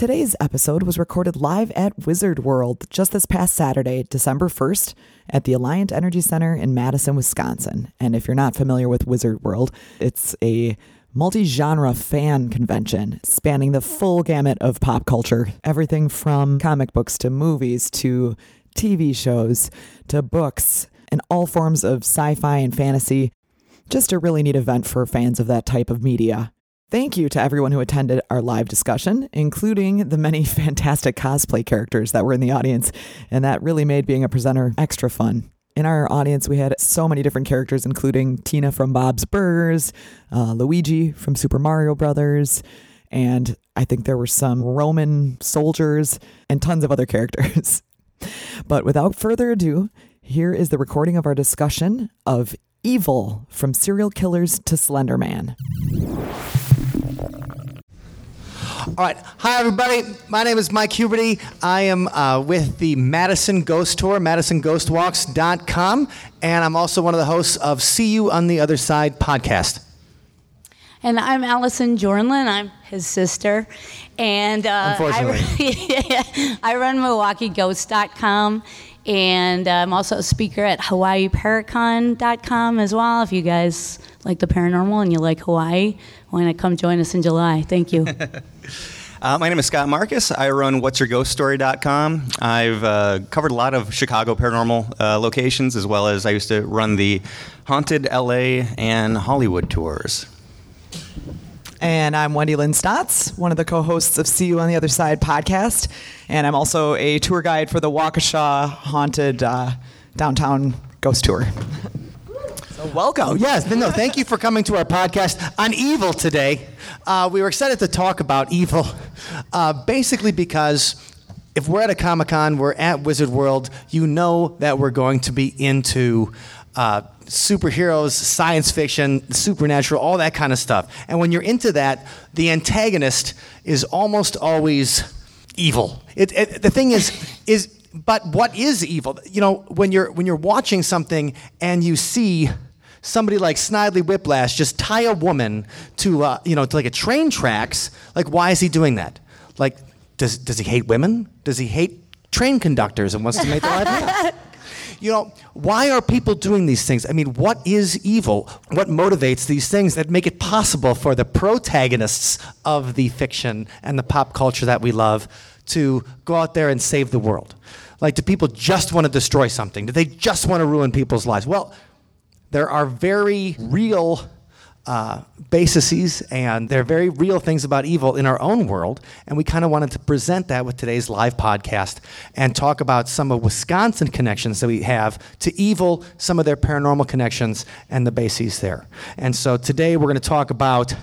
Today's episode was recorded live at Wizard World just this past Saturday, December 1st, at the Alliant Energy Center in Madison, Wisconsin. And if you're not familiar with Wizard World, it's a multi genre fan convention spanning the full gamut of pop culture everything from comic books to movies to TV shows to books and all forms of sci fi and fantasy. Just a really neat event for fans of that type of media. Thank you to everyone who attended our live discussion, including the many fantastic cosplay characters that were in the audience, and that really made being a presenter extra fun. In our audience, we had so many different characters, including Tina from Bob's Burgers, uh, Luigi from Super Mario Brothers, and I think there were some Roman soldiers and tons of other characters. but without further ado, here is the recording of our discussion of Evil from Serial Killers to Slender Man. All right. Hi, everybody. My name is Mike Huberty. I am uh, with the Madison Ghost Tour, MadisonGhostWalks.com, and I'm also one of the hosts of See You on the Other Side podcast. And I'm Allison Jornlin. I'm his sister. And uh, Unfortunately. I, I run MilwaukeeGhost.com. And uh, I'm also a speaker at HawaiiParacon.com as well. If you guys like the paranormal and you like Hawaii, why not come join us in July? Thank you. Uh, my name is Scott Marcus. I run what'syourghoststory.com. I've uh, covered a lot of Chicago paranormal uh, locations, as well as I used to run the Haunted LA and Hollywood tours. And I'm Wendy Lynn Stotts, one of the co hosts of See You on the Other Side podcast. And I'm also a tour guide for the Waukesha Haunted uh, Downtown Ghost Tour. so, welcome. Yes. No, thank you for coming to our podcast on evil today. Uh, we were excited to talk about evil, uh, basically because if we're at a Comic Con, we're at Wizard World, you know that we're going to be into uh, superheroes, science fiction, supernatural, all that kind of stuff. And when you're into that, the antagonist is almost always evil. It, it, the thing is, is but what is evil? You know, when you're when you're watching something and you see somebody like Snidely Whiplash just tie a woman to uh, you know to like a train tracks, like why is he doing that? Like, does does he hate women? Does he hate train conductors and wants to make their life? You know, why are people doing these things? I mean, what is evil? What motivates these things that make it possible for the protagonists of the fiction and the pop culture that we love to go out there and save the world? Like, do people just want to destroy something? Do they just want to ruin people's lives? Well, there are very real uh, bases and they're very real things about evil in our own world. And we kind of wanted to present that with today's live podcast and talk about some of Wisconsin connections that we have to evil, some of their paranormal connections, and the bases there. And so today we're going to talk about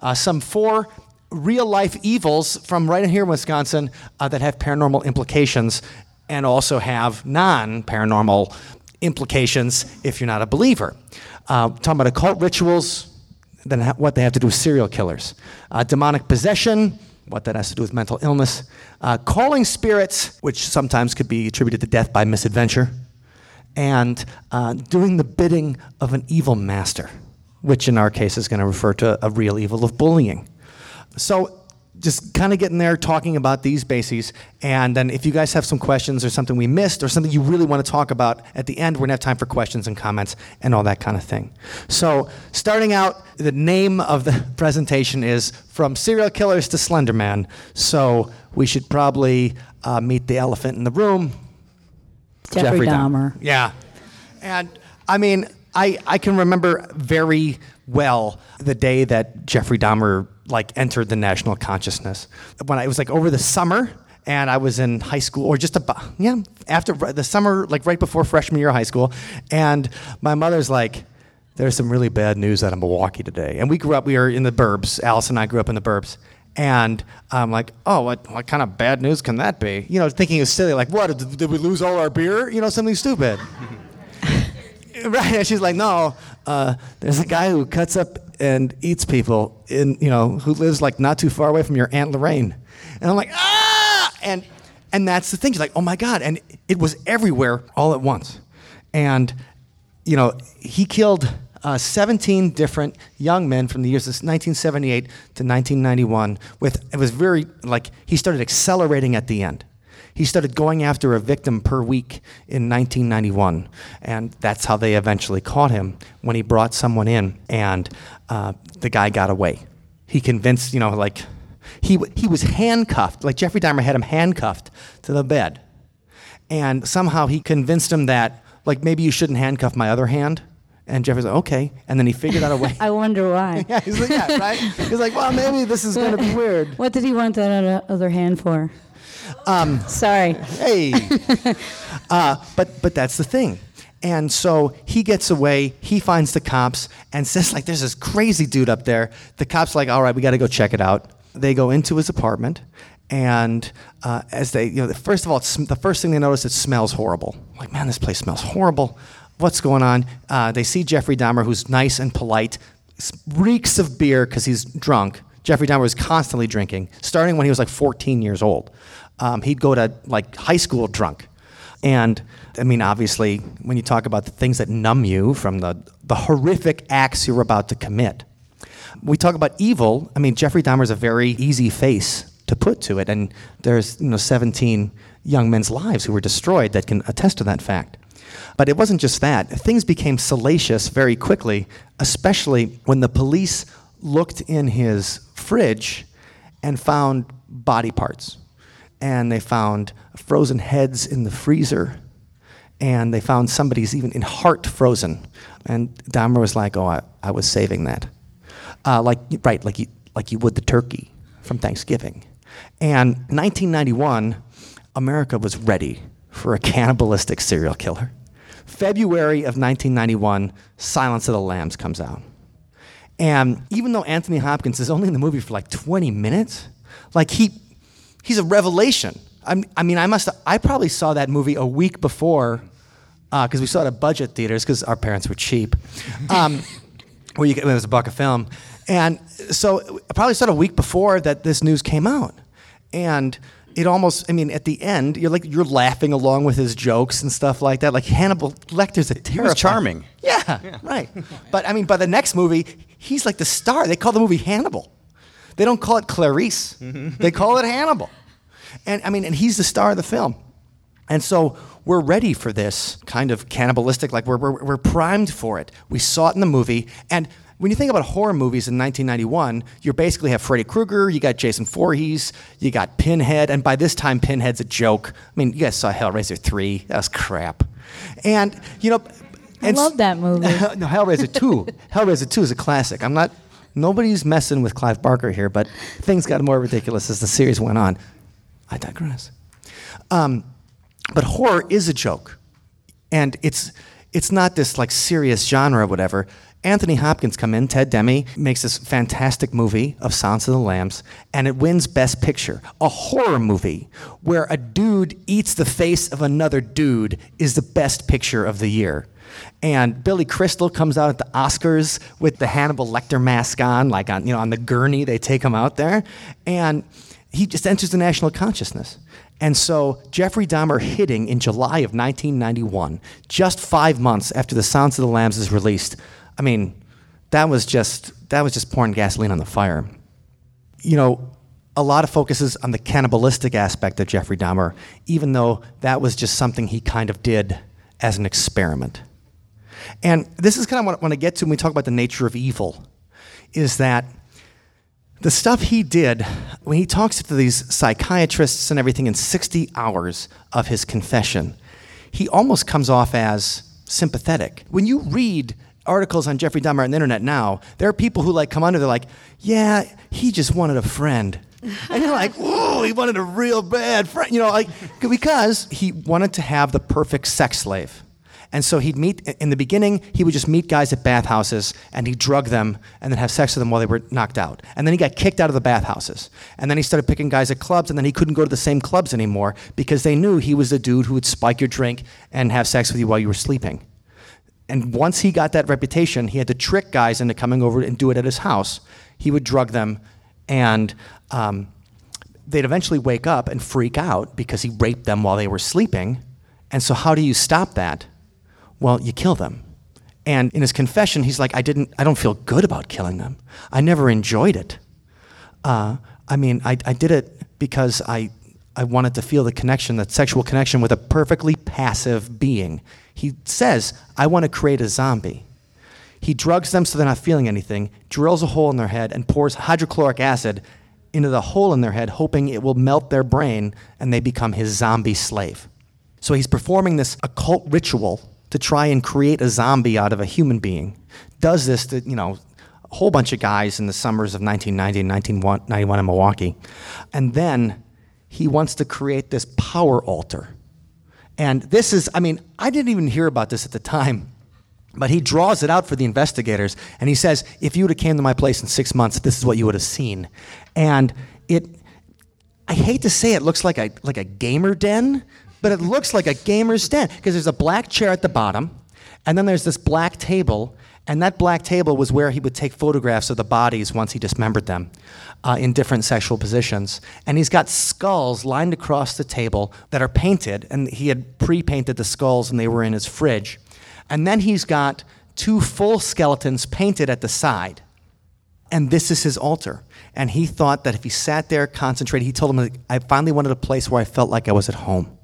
uh, some four real life evils from right here in Wisconsin uh, that have paranormal implications and also have non paranormal implications if you're not a believer. Uh, talking about occult rituals, then what they have to do with serial killers, uh, demonic possession, what that has to do with mental illness, uh, calling spirits, which sometimes could be attributed to death by misadventure, and uh, doing the bidding of an evil master, which in our case is going to refer to a real evil of bullying. So just kind of getting there, talking about these bases. And then if you guys have some questions or something we missed or something you really want to talk about at the end, we're going to have time for questions and comments and all that kind of thing. So, starting out, the name of the presentation is From Serial Killers to Slenderman. So, we should probably uh, meet the elephant in the room Jeffrey, Dahmer. Yeah. And I mean, I, I can remember very well the day that Jeffrey Dahmer like entered the national consciousness. When I, it was like over the summer, and I was in high school, or just about yeah, after the summer, like right before freshman year of high school, and my mother's like, "There's some really bad news out of Milwaukee today." And we grew up, we were in the burbs. Alice and I grew up in the burbs, And I'm like, oh, what, what kind of bad news can that be? You know, thinking it's silly, like, what, did, did we lose all our beer? You know, something stupid. right. And she's like, no, uh, there's a guy who cuts up and eats people in, you know, who lives like not too far away from your Aunt Lorraine. And I'm like, ah! And, and that's the thing. She's like, oh my God. And it was everywhere all at once. And, you know, he killed uh, 17 different young men from the years of 1978 to 1991. With, it was very, like, he started accelerating at the end. He started going after a victim per week in 1991, and that's how they eventually caught him when he brought someone in, and uh, the guy got away. He convinced, you know, like he he was handcuffed, like Jeffrey Dahmer had him handcuffed to the bed, and somehow he convinced him that, like, maybe you shouldn't handcuff my other hand. And Jeffrey's like, okay. And then he figured out a way. I wonder why. yeah, he's like, yeah, right? He's like, well, maybe this is going to be weird. What did he want that other- other hand for? Um, Sorry. hey. uh, but but that's the thing. And so he gets away. He finds the cops and says like, "There's this crazy dude up there." The cops like, "All right, we got to go check it out." They go into his apartment, and uh, as they, you know, first of all, it's, the first thing they notice it smells horrible. Like, man, this place smells horrible. What's going on? Uh, they see Jeffrey Dahmer, who's nice and polite, reeks of beer because he's drunk. Jeffrey Dahmer was constantly drinking, starting when he was like 14 years old. Um, he'd go to like high school drunk. And I mean, obviously, when you talk about the things that numb you from the, the horrific acts you're about to commit, we talk about evil. I mean, Jeffrey Dahmer's a very easy face to put to it, and there's you know 17 young men's lives who were destroyed that can attest to that fact. But it wasn't just that. Things became salacious very quickly, especially when the police looked in his fridge and found body parts. And they found frozen heads in the freezer. And they found somebody's even in heart frozen. And Dahmer was like, oh, I, I was saving that. Uh, like, right, like you, like you would the turkey from Thanksgiving. And 1991, America was ready for a cannibalistic serial killer. February of 1991, Silence of the Lambs comes out. And even though Anthony Hopkins is only in the movie for like 20 minutes, like he, he's a revelation. I'm, I mean, I must, I probably saw that movie a week before, because we saw it at budget theaters because our parents were cheap. Um, where you get, it was a buck a film, and so I probably saw it a week before that this news came out, and it almost, I mean, at the end, you're like you're laughing along with his jokes and stuff like that. Like Hannibal Lecter's a terrifying. charming. Yeah, right. But I mean, by the next movie, he's like the star. They call the movie Hannibal. They don't call it Clarice. Mm-hmm. they call it Hannibal. And I mean, and he's the star of the film. And so we're ready for this kind of cannibalistic, like we're, we're, we're primed for it. We saw it in the movie. And when you think about horror movies in 1991, you basically have Freddy Krueger, you got Jason Voorhees, you got Pinhead, and by this time, Pinhead's a joke. I mean, you guys saw Hellraiser 3, that was crap. And, you know, I love that movie. no, Hellraiser 2. Hellraiser 2 is a classic. I'm not, nobody's messing with Clive Barker here, but things got more ridiculous as the series went on. I digress. Um, but horror is a joke. And it's, it's not this like serious genre or whatever. Anthony Hopkins come in, Ted Demme makes this fantastic movie of Silence of the Lambs, and it wins Best Picture. A horror movie where a dude eats the face of another dude is the best picture of the year. And Billy Crystal comes out at the Oscars with the Hannibal Lecter mask on, like on you know on the gurney they take him out there, and he just enters the national consciousness. And so Jeffrey Dahmer hitting in July of 1991, just five months after The Silence of the Lambs is released. I mean, that was just that was just pouring gasoline on the fire. You know, a lot of focuses on the cannibalistic aspect of Jeffrey Dahmer, even though that was just something he kind of did as an experiment. And this is kind of what I want to get to when we talk about the nature of evil, is that the stuff he did when he talks to these psychiatrists and everything in 60 hours of his confession, he almost comes off as sympathetic. When you read articles on Jeffrey Dahmer on the internet now, there are people who like come under, they're like, yeah, he just wanted a friend. And you're like, whoa, he wanted a real bad friend. You know, like, because he wanted to have the perfect sex slave. And so he'd meet, in the beginning, he would just meet guys at bathhouses and he'd drug them and then have sex with them while they were knocked out. And then he got kicked out of the bathhouses. And then he started picking guys at clubs and then he couldn't go to the same clubs anymore because they knew he was the dude who would spike your drink and have sex with you while you were sleeping. And once he got that reputation, he had to trick guys into coming over and do it at his house. He would drug them and um, they'd eventually wake up and freak out because he raped them while they were sleeping. And so, how do you stop that? Well, you kill them. And in his confession, he's like, I didn't, I don't feel good about killing them. I never enjoyed it. Uh, I mean, I, I did it because I, I wanted to feel the connection, that sexual connection with a perfectly passive being. He says, I want to create a zombie. He drugs them so they're not feeling anything, drills a hole in their head, and pours hydrochloric acid into the hole in their head, hoping it will melt their brain and they become his zombie slave. So he's performing this occult ritual to try and create a zombie out of a human being. Does this to, you know, a whole bunch of guys in the summers of 1990 and 1991 in Milwaukee. And then he wants to create this power altar. And this is, I mean, I didn't even hear about this at the time, but he draws it out for the investigators and he says, if you would have came to my place in six months, this is what you would have seen. And it, I hate to say it looks like a, like a gamer den, but it looks like a gamer's den because there's a black chair at the bottom and then there's this black table and that black table was where he would take photographs of the bodies once he dismembered them uh, in different sexual positions. And he's got skulls lined across the table that are painted, and he had pre painted the skulls and they were in his fridge. And then he's got two full skeletons painted at the side. And this is his altar. And he thought that if he sat there, concentrated, he told him, I finally wanted a place where I felt like I was at home.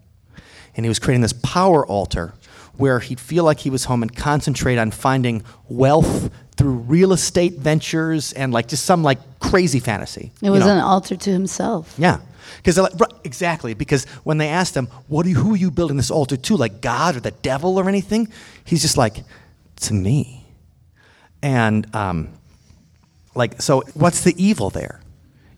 And he was creating this power altar where he'd feel like he was home and concentrate on finding wealth through real estate ventures and like just some like crazy fantasy. It was you know? an altar to himself. Yeah. Because like, exactly because when they asked him, "What are you, who are you building this altar to? Like God or the devil or anything?" He's just like, "To me." And um, like, so what's the evil there?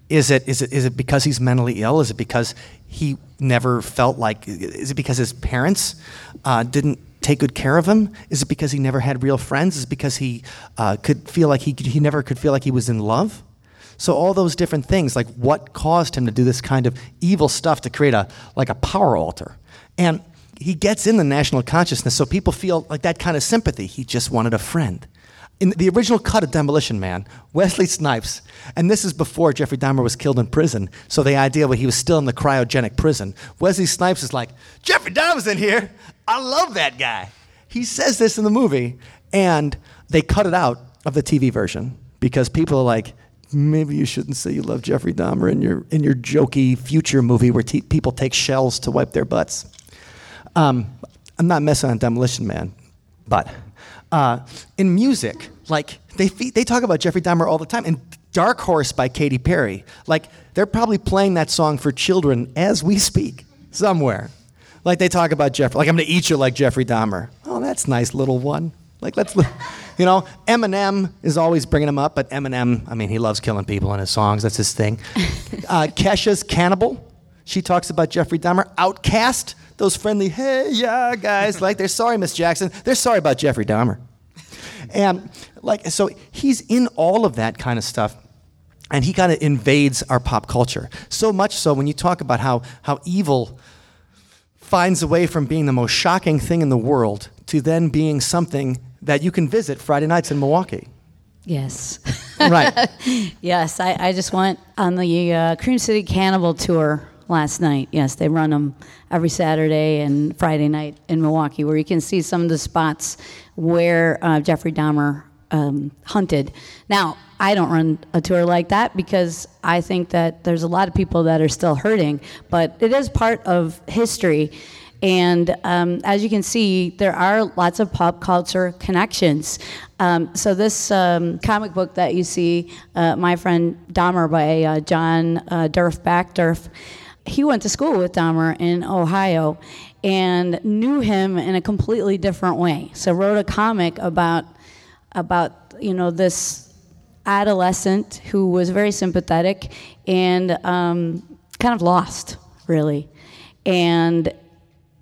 Is it is it is it because he's mentally ill? Is it because he never felt like? Is it because his parents uh, didn't take good care of him? Is it because he never had real friends? Is it because he uh, could feel like he he never could feel like he was in love? So all those different things, like what caused him to do this kind of evil stuff to create a like a power altar, and he gets in the national consciousness, so people feel like that kind of sympathy. He just wanted a friend. In the original cut of Demolition Man, Wesley Snipes, and this is before Jeffrey Dahmer was killed in prison, so the idea was he was still in the cryogenic prison. Wesley Snipes is like, Jeffrey Dahmer's in here. I love that guy. He says this in the movie, and they cut it out of the TV version because people are like, maybe you shouldn't say you love Jeffrey Dahmer in your in your jokey future movie where people take shells to wipe their butts. Um, I'm not messing on Demolition Man, but uh, in music, like they they talk about Jeffrey Dahmer all the time. And Dark Horse by Katy Perry, like they're probably playing that song for children as we speak somewhere. Like they talk about Jeffrey, like I'm gonna eat you like Jeffrey Dahmer. Oh, that's nice, little one. Like let's. You know, Eminem is always bringing him up, but Eminem, I mean, he loves killing people in his songs. That's his thing. Uh, Kesha's Cannibal. She talks about Jeffrey Dahmer. OutKast. those friendly, hey, yeah, guys. Like, they're sorry, Miss Jackson. They're sorry about Jeffrey Dahmer. And, like, so he's in all of that kind of stuff. And he kind of invades our pop culture. So much so when you talk about how, how evil finds a way from being the most shocking thing in the world to then being something that you can visit Friday nights in Milwaukee. Yes. right. yes, I, I just went on the uh, Cream City Cannibal tour last night. Yes, they run them every Saturday and Friday night in Milwaukee, where you can see some of the spots where uh, Jeffrey Dahmer um, hunted. Now, I don't run a tour like that because I think that there's a lot of people that are still hurting, but it is part of history. And um, as you can see, there are lots of pop culture connections. Um, so this um, comic book that you see, uh, My Friend Dahmer by uh, John uh, Derf Backderf, he went to school with Dahmer in Ohio and knew him in a completely different way. So wrote a comic about about you know this adolescent who was very sympathetic and um, kind of lost, really. And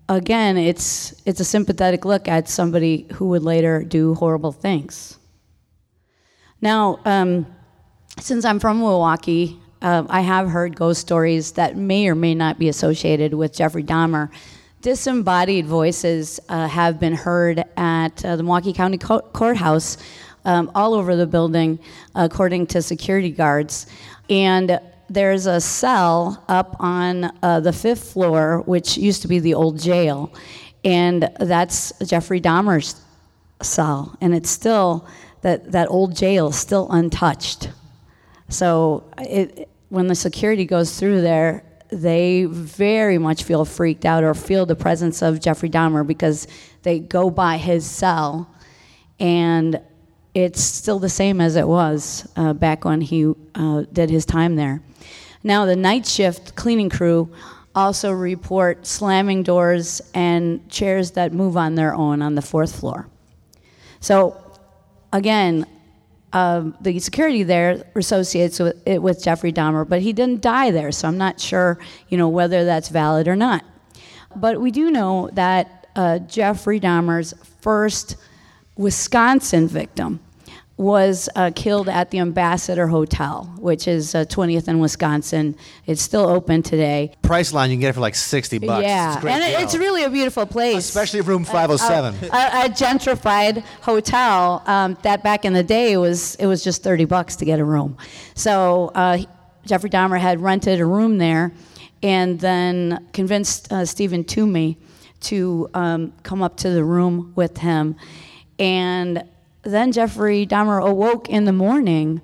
again, it's it's a sympathetic look at somebody who would later do horrible things. Now, um, since I'm from Milwaukee, uh, I have heard ghost stories that may or may not be associated with Jeffrey Dahmer. Disembodied voices uh, have been heard at uh, the Milwaukee County Co- Courthouse um, all over the building, according to security guards. And there's a cell up on uh, the fifth floor, which used to be the old jail, and that's Jeffrey Dahmer's cell, and it's still that that old jail still untouched. So it, when the security goes through there, they very much feel freaked out or feel the presence of Jeffrey Dahmer because they go by his cell, and it's still the same as it was uh, back when he uh, did his time there. Now, the night shift cleaning crew also report slamming doors and chairs that move on their own on the fourth floor. So, again, um, the security there associates with it with Jeffrey Dahmer, but he didn't die there, so I'm not sure, you know, whether that's valid or not. But we do know that uh, Jeffrey Dahmer's first Wisconsin victim was uh, killed at the Ambassador Hotel, which is uh, 20th in Wisconsin. It's still open today. Priceline, you can get it for like 60 bucks. Yeah, It's and deal. it's really a beautiful place. Especially room 507. a, a gentrified hotel um, that back in the day was it was just 30 bucks to get a room. So uh, Jeffrey Dahmer had rented a room there, and then convinced uh, Steven Tuomi to um, come up to the room with him, and then Jeffrey Dahmer awoke in the morning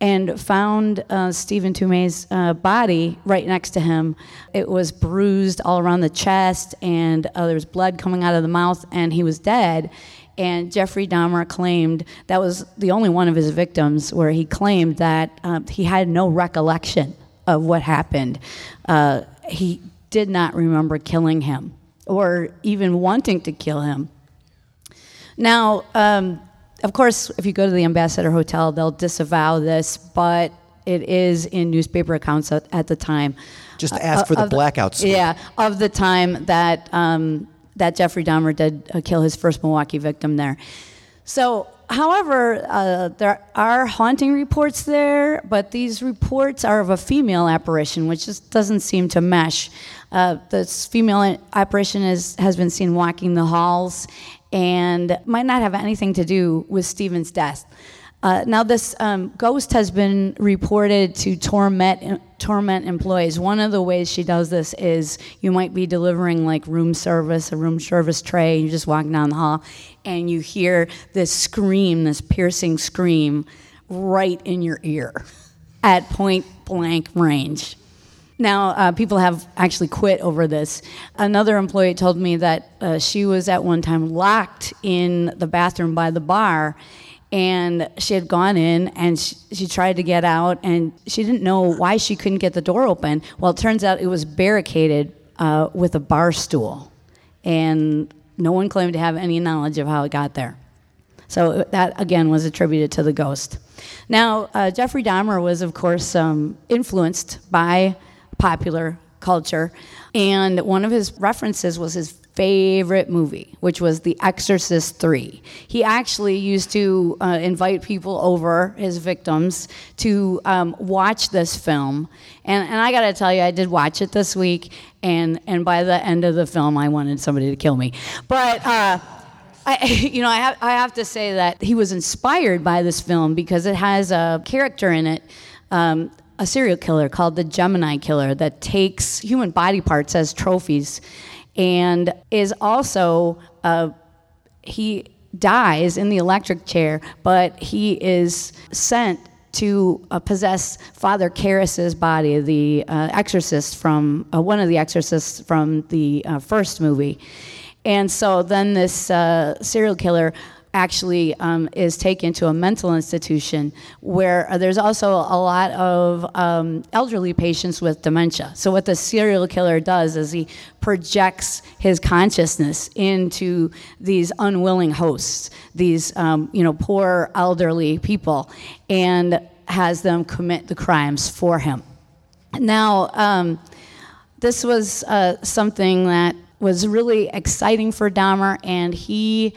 and found uh, Steven Tuomi's uh, body right next to him. It was bruised all around the chest, and uh, there was blood coming out of the mouth, and he was dead. And Jeffrey Dahmer claimed that was the only one of his victims where he claimed that uh, he had no recollection of what happened. Uh, he did not remember killing him or even wanting to kill him. Now, um, of course, if you go to the Ambassador Hotel, they'll disavow this, but it is in newspaper accounts at, at the time. Just ask for the of blackout sweep. Yeah, of the time that um, that Jeffrey Dahmer did uh, kill his first Milwaukee victim there. So, however, uh, there are haunting reports there, but these reports are of a female apparition, which just doesn't seem to mesh. Uh, this female apparition is, has been seen walking the halls and might not have anything to do with Stephen's death. Uh, now, this um, ghost has been reported to torment torment employees. One of the ways she does this is you might be delivering like room service, a room service tray. and You're just walking down the hall, and you hear this scream, this piercing scream, right in your ear, at point blank range. Now, uh, people have actually quit over this. Another employee told me that uh, she was at one time locked in the bathroom by the bar, and she had gone in and she, she tried to get out, and she didn't know why she couldn't get the door open. Well, it turns out it was barricaded uh, with a bar stool, and no one claimed to have any knowledge of how it got there. So that again was attributed to the ghost. Now, uh, Jeffrey Dahmer was, of course, um, influenced by popular culture, and one of his references was his favorite movie, which was The Exorcist 3. He actually used to uh, invite people over, his victims, to um, watch this film. And, and I gotta tell you, I did watch it this week, and, and by the end of the film, I wanted somebody to kill me. But, uh, I, you know, I have, I have to say that he was inspired by this film because it has a character in it, um, a serial killer called the Gemini Killer that takes human body parts as trophies, and is also uh, he dies in the electric chair, but he is sent to uh, possess Father Karras's body, the uh, exorcist from uh, one of the exorcists from the uh, first movie. And so then this uh, serial killer actually um, is taken to a mental institution where uh, there's also a lot of um, elderly patients with dementia. So what the serial killer does is he projects his consciousness into these unwilling hosts, these um, you know poor elderly people, and has them commit the crimes for him. Now, um, this was uh, something that was really exciting for Dahmer, and he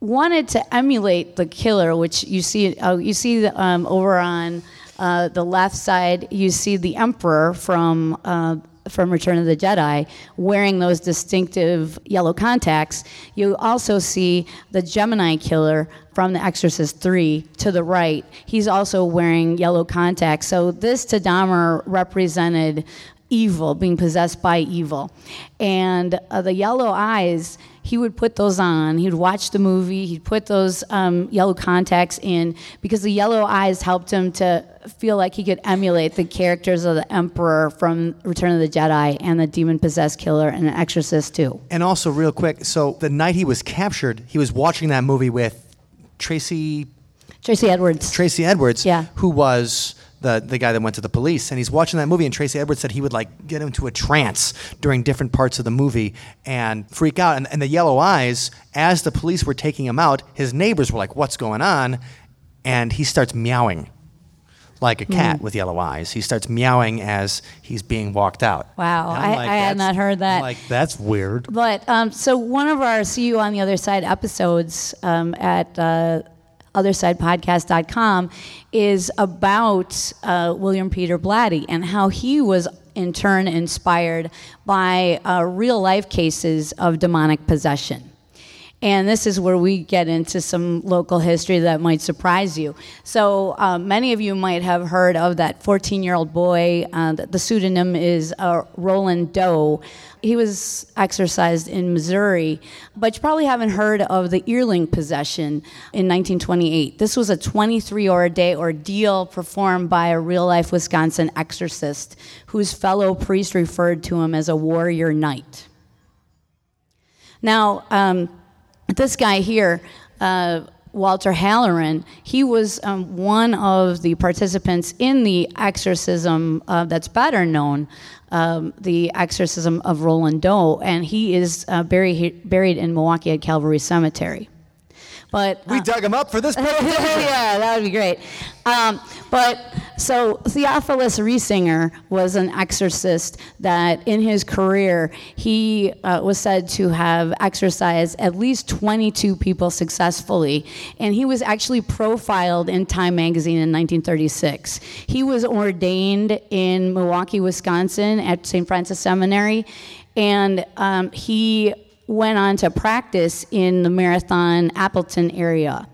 wanted to emulate the killer, which you see. Uh, you see um, over on uh, the left side. You see the Emperor from. Uh, from Return of the Jedi, wearing those distinctive yellow contacts. You also see the Gemini killer from The Exorcist 3 to the right. He's also wearing yellow contacts. So this to Dahmer represented evil, being possessed by evil. And uh, the yellow eyes he would put those on. He'd watch the movie. He'd put those um, yellow contacts in because the yellow eyes helped him to feel like he could emulate the characters of the Emperor from Return of the Jedi and the demon possessed killer and the Exorcist too. And also, real quick, so the night he was captured, he was watching that movie with Tracy Tracy Edwards. Tracy Edwards, Yeah. who was the the guy that went to the police, and he's watching that movie. And Tracy Edwards said he would like get into a trance during different parts of the movie and freak out. And, and the yellow eyes, as the police were taking him out, his neighbors were like, "What's going on?" And he starts meowing like a Hmm. cat with yellow eyes. He starts meowing as he's being walked out. Wow, I'm like, I had not heard that. I'm like that's weird. But um, so one of our See You on the Other Side episodes um, at uh, OtherSidePodcast.com is about uh, William Peter Blatty and how he was in turn inspired by uh, real life cases of demonic possession. And this is where we get into some local history that might surprise you. So, uh, many of you might have heard of that 14 year old boy. Uh, the pseudonym is uh, Roland Doe. He was exorcised in Missouri, but you probably haven't heard of the earling possession in 1928. This was a 23 hour day ordeal performed by a real life Wisconsin exorcist whose fellow priest referred to him as a warrior knight. Now, um, this guy here, uh, Walter Halloran, he was um, one of the participants in the exorcism uh, that's better known, um, the exorcism of Roland Doe, and he is uh, buried, buried in Milwaukee at Calvary Cemetery. But We dug him up for this. yeah, that would be great. Um, but so Theophilus Riesinger was an exorcist that in his career he uh, was said to have exorcised at least 22 people successfully, and he was actually profiled in Time magazine in 1936. He was ordained in Milwaukee, Wisconsin at St. Francis Seminary, and um, he went on to practice in the Marathon Appleton area.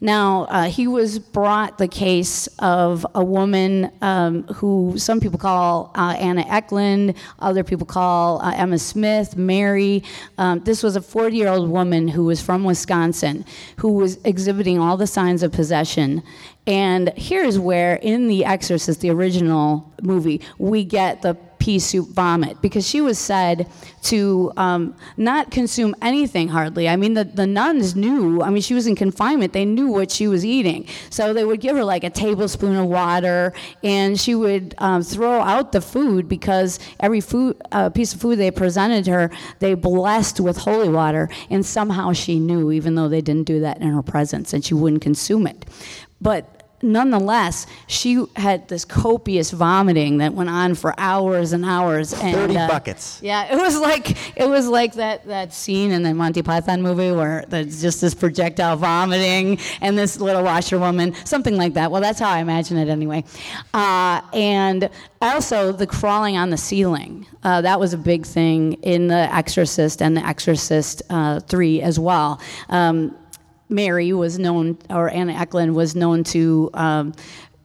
Now, uh, he was brought the case of a woman um, who some people call uh, Anna Ecklund, other people call uh, Emma Smith, Mary. Um, this was a 40 year old woman who was from Wisconsin who was exhibiting all the signs of possession. And here's where, in The Exorcist, the original movie, we get the pea soup vomit because she was said to um, not consume anything hardly. I mean, the, the nuns knew, I mean, she was in confinement, they knew what she was eating. So they would give her like a tablespoon of water and she would um, throw out the food because every food, uh, piece of food they presented her, they blessed with holy water. And somehow she knew, even though they didn't do that in her presence, and she wouldn't consume it. But nonetheless, she had this copious vomiting that went on for hours and hours. And, 30 uh, buckets. Yeah, it was like it was like that that scene in the Monty Python movie where there's just this projectile vomiting and this little washerwoman, something like that. Well, that's how I imagine it anyway. Uh, and also the crawling on the ceiling. Uh, that was a big thing in The Exorcist and The Exorcist uh, 3 as well. Um, Mary was known, or Anna Ecklund was known to um,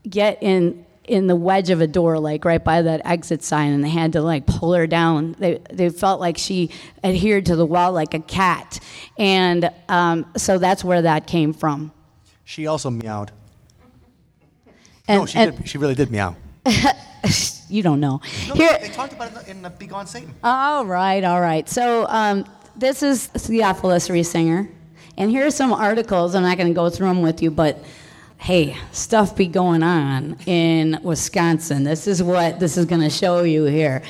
get in in the wedge of a door, like right by that exit sign, and they had to like pull her down. They they felt like she adhered to the wall like a cat, and um, so that's where that came from. She also meowed. And, no, she and did. She really did meow. you don't know. No, Here, they talked about it in the Begone Satan. All right, all right. So um, this is Theophilus Riesinger, and here are some articles. I'm not going to go through them with you, but hey, stuff be going on in Wisconsin. This is what this is going to show you here.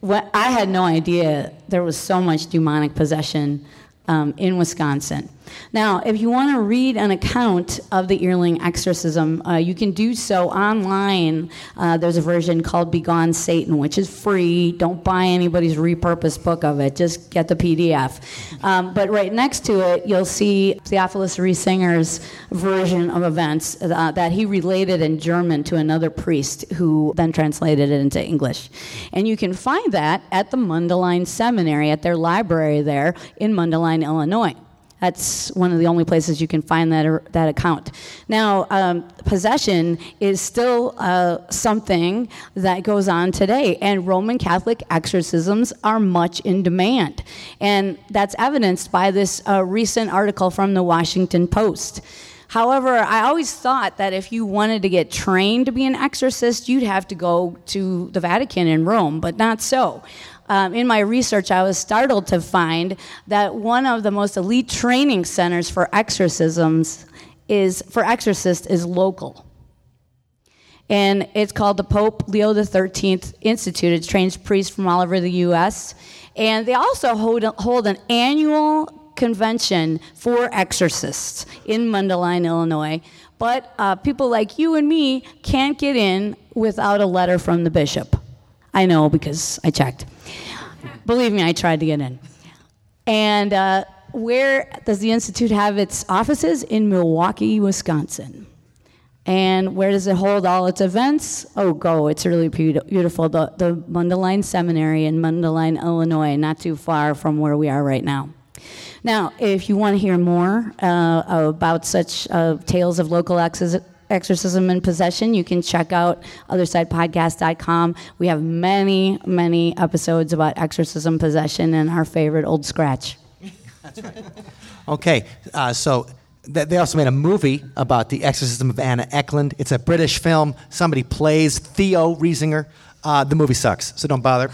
What I had no idea there was so much demonic possession um, in Wisconsin. Now, if you want to read an account of the Earling exorcism, uh, you can do so online. Uh, there's a version called Begone Satan, which is free. Don't buy anybody's repurposed book of it, just get the PDF. Um, but right next to it, you'll see Theophilus Riesinger's version of events uh, that he related in German to another priest who then translated it into English. And you can find that at the Mundelein Seminary, at their library there in Mundelein, Illinois. That's one of the only places you can find that, that account. Now, um, possession is still uh, something that goes on today, and Roman Catholic exorcisms are much in demand. And that's evidenced by this uh, recent article from the Washington Post. However, I always thought that if you wanted to get trained to be an exorcist, you'd have to go to the Vatican in Rome, but not so um, in my research, I was startled to find that one of the most elite training centers for exorcisms is for exorcists is local. And it's called the Pope Leo XIII Institute. It trains priests from all over the U.S. And they also hold, hold an annual convention for exorcists in Mundelein, Illinois. But uh, people like you and me can't get in without a letter from the bishop. I know because I checked. Believe me, I tried to get in. And uh, where does the Institute have its offices? In Milwaukee, Wisconsin. And where does it hold all its events? Oh, go. It's really beautiful. The, the Mundelein Seminary in Mundelein, Illinois, not too far from where we are right now. Now, if you want to hear more uh, about such uh, tales of local access, exorcism and possession, you can check out othersidepodcast.com. We have many, many episodes about exorcism, possession, and our favorite old scratch. That's right. Okay, uh, so th- they also made a movie about the exorcism of Anna Ecklund. It's a British film. Somebody plays Theo Riesinger. Uh, the movie sucks, so don't bother.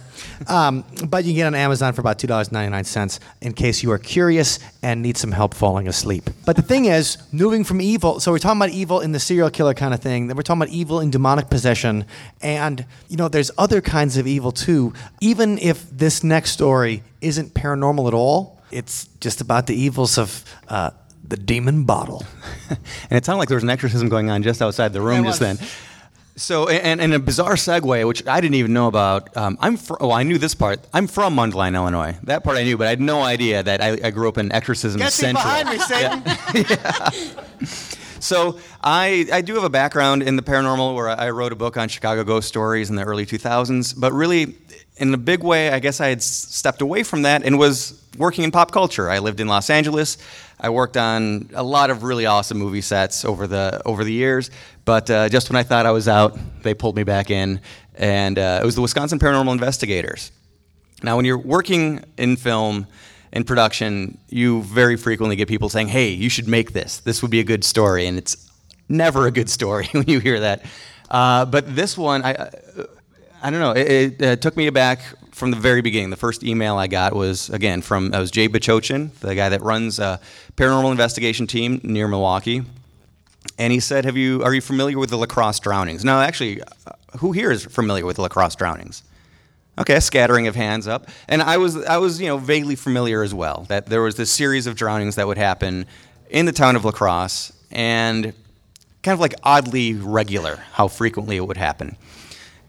Um, but you can get it on Amazon for about $2.99 in case you are curious and need some help falling asleep. But the thing is, moving from evil, so we're talking about evil in the serial killer kind of thing, then we're talking about evil in demonic possession, and, you know, there's other kinds of evil too. Even if this next story isn't paranormal at all, it's just about the evils of. Uh, the demon bottle. and it sounded like there was an exorcism going on just outside the room just then. So, and, and a bizarre segue, which I didn't even know about. Um, I'm fr- oh, I knew this part. I'm from Mundelein, Illinois. That part I knew, but I had no idea that I, I grew up in Exorcism Get Central. behind me, Satan. yeah. So I, I do have a background in the paranormal where I wrote a book on Chicago ghost stories in the early 2000s. But really, in a big way, I guess I had stepped away from that and was working in pop culture. I lived in Los Angeles. I worked on a lot of really awesome movie sets over the over the years. But uh, just when I thought I was out, they pulled me back in, and uh, it was the Wisconsin Paranormal Investigators. Now, when you're working in film in production, you very frequently get people saying, "Hey, you should make this. This would be a good story," and it's never a good story when you hear that. Uh, but this one, I, I don't know. It, it took me back from the very beginning. The first email I got was again from was Jay Bachochin, the guy that runs a paranormal investigation team near Milwaukee, and he said, "Have you are you familiar with the La Crosse drownings?" Now, actually, uh, who here is familiar with the La Crosse drownings? Okay, scattering of hands up, and I was I was you know vaguely familiar as well that there was this series of drownings that would happen in the town of La Crosse and kind of like oddly regular how frequently it would happen.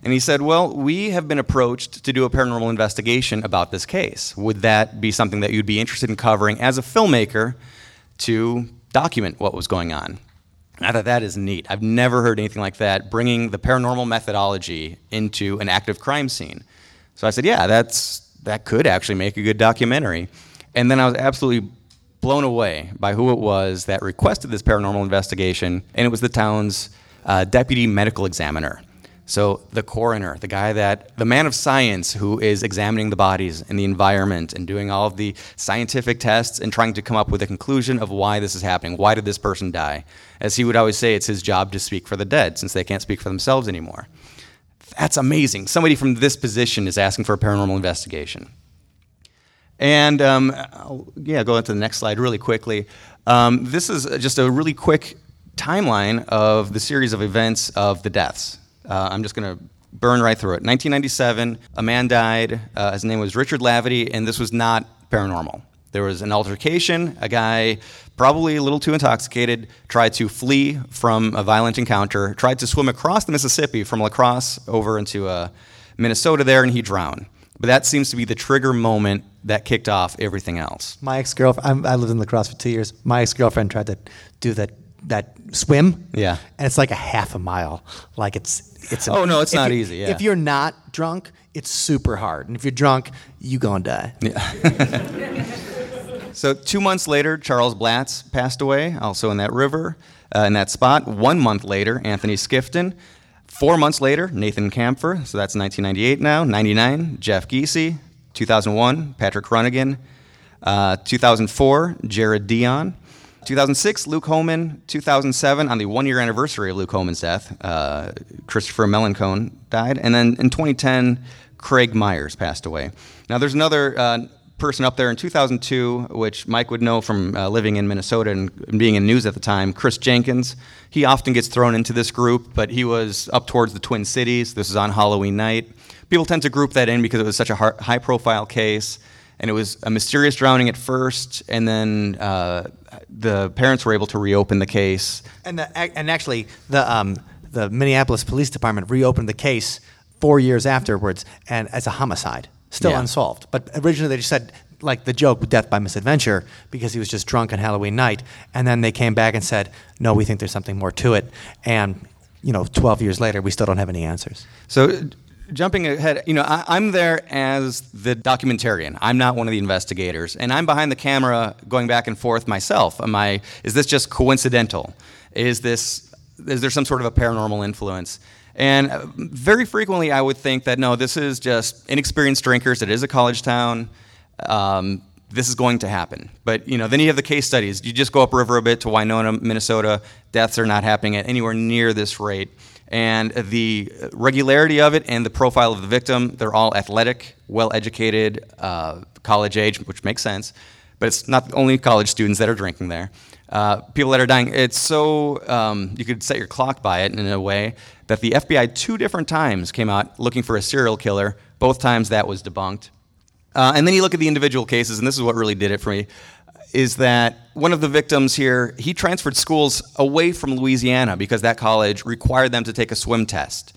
And he said, Well, we have been approached to do a paranormal investigation about this case. Would that be something that you'd be interested in covering as a filmmaker to document what was going on? I thought that is neat. I've never heard anything like that, bringing the paranormal methodology into an active crime scene. So I said, Yeah, that's, that could actually make a good documentary. And then I was absolutely blown away by who it was that requested this paranormal investigation, and it was the town's uh, deputy medical examiner. So the coroner, the guy that, the man of science who is examining the bodies and the environment and doing all of the scientific tests and trying to come up with a conclusion of why this is happening. Why did this person die? As he would always say, it's his job to speak for the dead since they can't speak for themselves anymore. That's amazing. Somebody from this position is asking for a paranormal investigation. And um, yeah, go into the next slide really quickly. Um, this is just a really quick timeline of the series of events of the deaths. Uh, I'm just going to burn right through it. 1997, a man died. Uh, his name was Richard Lavity, and this was not paranormal. There was an altercation. A guy, probably a little too intoxicated, tried to flee from a violent encounter, tried to swim across the Mississippi from La Crosse over into uh, Minnesota there, and he drowned. But that seems to be the trigger moment that kicked off everything else. My ex girlfriend, I lived in La Crosse for two years. My ex girlfriend tried to do that that swim. Yeah. And it's like a half a mile. Like it's it's. Oh, no, it's not you- easy, yeah. If you're not drunk, it's super hard, and if you're drunk, you gonna die. Yeah. So two months later, Charles Blatz passed away, also in that river, uh, in that spot. One month later, Anthony Skifton. Four months later, Nathan Camphor. So that's 1998 now. 99, Jeff Giese. 2001, Patrick Runnigan. Uh, 2004, Jared Dion. 2006, Luke Homan. 2007, on the one-year anniversary of Luke Homan's death, uh, Christopher Melancone died. And then in 2010, Craig Myers passed away. Now, there's another uh, person up there in 2002, which Mike would know from uh, living in Minnesota and, and being in news at the time, Chris Jenkins. He often gets thrown into this group, but he was up towards the Twin Cities. This is on Halloween night. People tend to group that in because it was such a high profile case, and it was a mysterious drowning at first, and then uh, the parents were able to reopen the case. And the, and actually, the um, the Minneapolis Police Department reopened the case four years afterwards, and as a homicide, still Yeah. unsolved. But originally, they just said like the joke, death by misadventure, because he was just drunk on Halloween night. And then they came back and said, no, we think there's something more to it. And you know, 12 years later, we still don't have any answers. So, jumping ahead, you know, I, I'm there as the documentarian. I'm not one of the investigators, and I'm behind the camera, going back and forth myself. Am I? Is this just coincidental? Is this? Is there some sort of a paranormal influence? And uh, very frequently, I would think that no, this is just inexperienced drinkers. It is a college town. Um, this is going to happen. But you know, then you have the case studies. You just go upriver a bit to Winona, Minnesota. Deaths are not happening at anywhere near this rate. And the regularity of it and the profile of the victim, they're all athletic, well educated, uh, college age, which makes sense. But it's not only college students that are drinking there. Uh, people that are dying. It's so, um, you could set your clock by it in a way that the FBI two different times came out looking for a serial killer. Both times that was debunked. Uh, and then you look at the individual cases, and this is what really did it for me, is that one of the victims here, he transferred schools away from Louisiana because that college required them to take a swim test.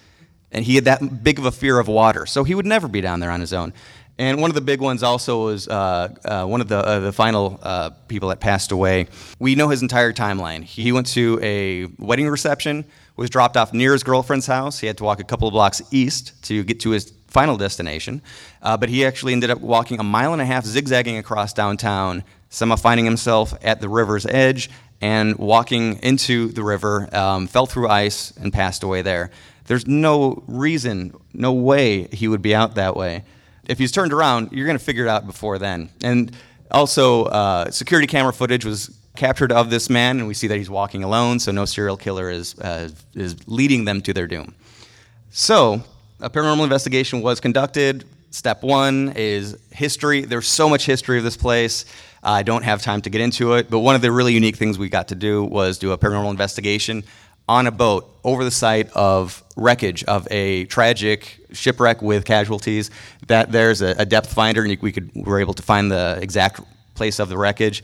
And he had that big of a fear of water, so he would never be down there on his own. And one of the big ones also was uh, uh, one of the, uh, the final uh, people that passed away. We know his entire timeline. He went to a wedding reception, was dropped off near his girlfriend's house. He had to walk a couple of blocks east to get to his final destination. Uh, but he actually ended up walking a mile and a half, zigzagging across downtown, somehow finding himself at the river's edge and walking into the river, um, fell through ice, and passed away there. There's no reason, no way he would be out that way. If he's turned around, you're going to figure it out before then. And also, uh, security camera footage was captured of this man, and we see that he's walking alone, so no serial killer is, uh, is leading them to their doom. So, a paranormal investigation was conducted. Step one is history. There's so much history of this place. I don't have time to get into it, but one of the really unique things we got to do was do a paranormal investigation on a boat over the site of wreckage of a tragic shipwreck with casualties. That there's a, a depth finder, and we could we were able to find the exact place of the wreckage.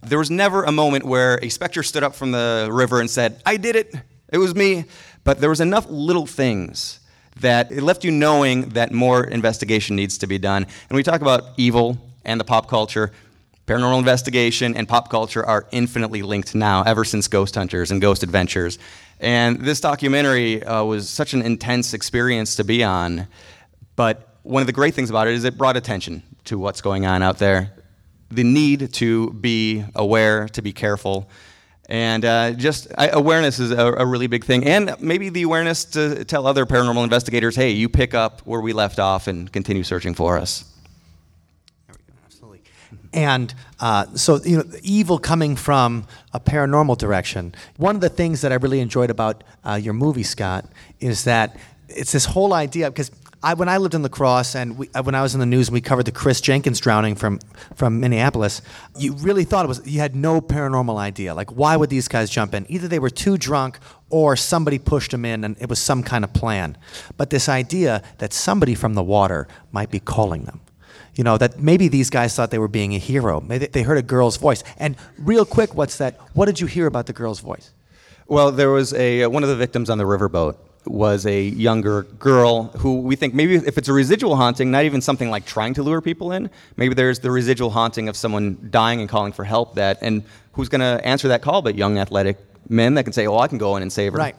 There was never a moment where a specter stood up from the river and said, "I did it. It was me." But there was enough little things that it left you knowing that more investigation needs to be done. And we talk about evil and the pop culture. Paranormal investigation and pop culture are infinitely linked now, ever since Ghost Hunters and Ghost Adventures. And this documentary uh, was such an intense experience to be on. But one of the great things about it is it brought attention to what's going on out there, the need to be aware, to be careful. And uh, just I, awareness is a, a really big thing. And maybe the awareness to tell other paranormal investigators hey, you pick up where we left off and continue searching for us. Absolutely. And uh, so, you know, evil coming from a paranormal direction. One of the things that I really enjoyed about uh, your movie, Scott, is that it's this whole idea because I, when I lived in La Crosse and we, uh, when I was in the news and we covered the Chris Jenkins drowning from, from Minneapolis, you really thought it was, you had no paranormal idea. Like, why would these guys jump in? Either they were too drunk or somebody pushed them in and it was some kind of plan. But this idea that somebody from the water might be calling them. You know, that maybe these guys thought they were being a hero. Maybe they heard a girl's voice. And real quick, what's that? What did you hear about the girl's voice? Well, there was a uh, one of the victims on the riverboat was a younger girl who we think maybe if it's a residual haunting, not even something like trying to lure people in, maybe there's the residual haunting of someone dying and calling for help that and who's going to answer that call but young athletic men that can say, "Oh, I can go in and save her." Right.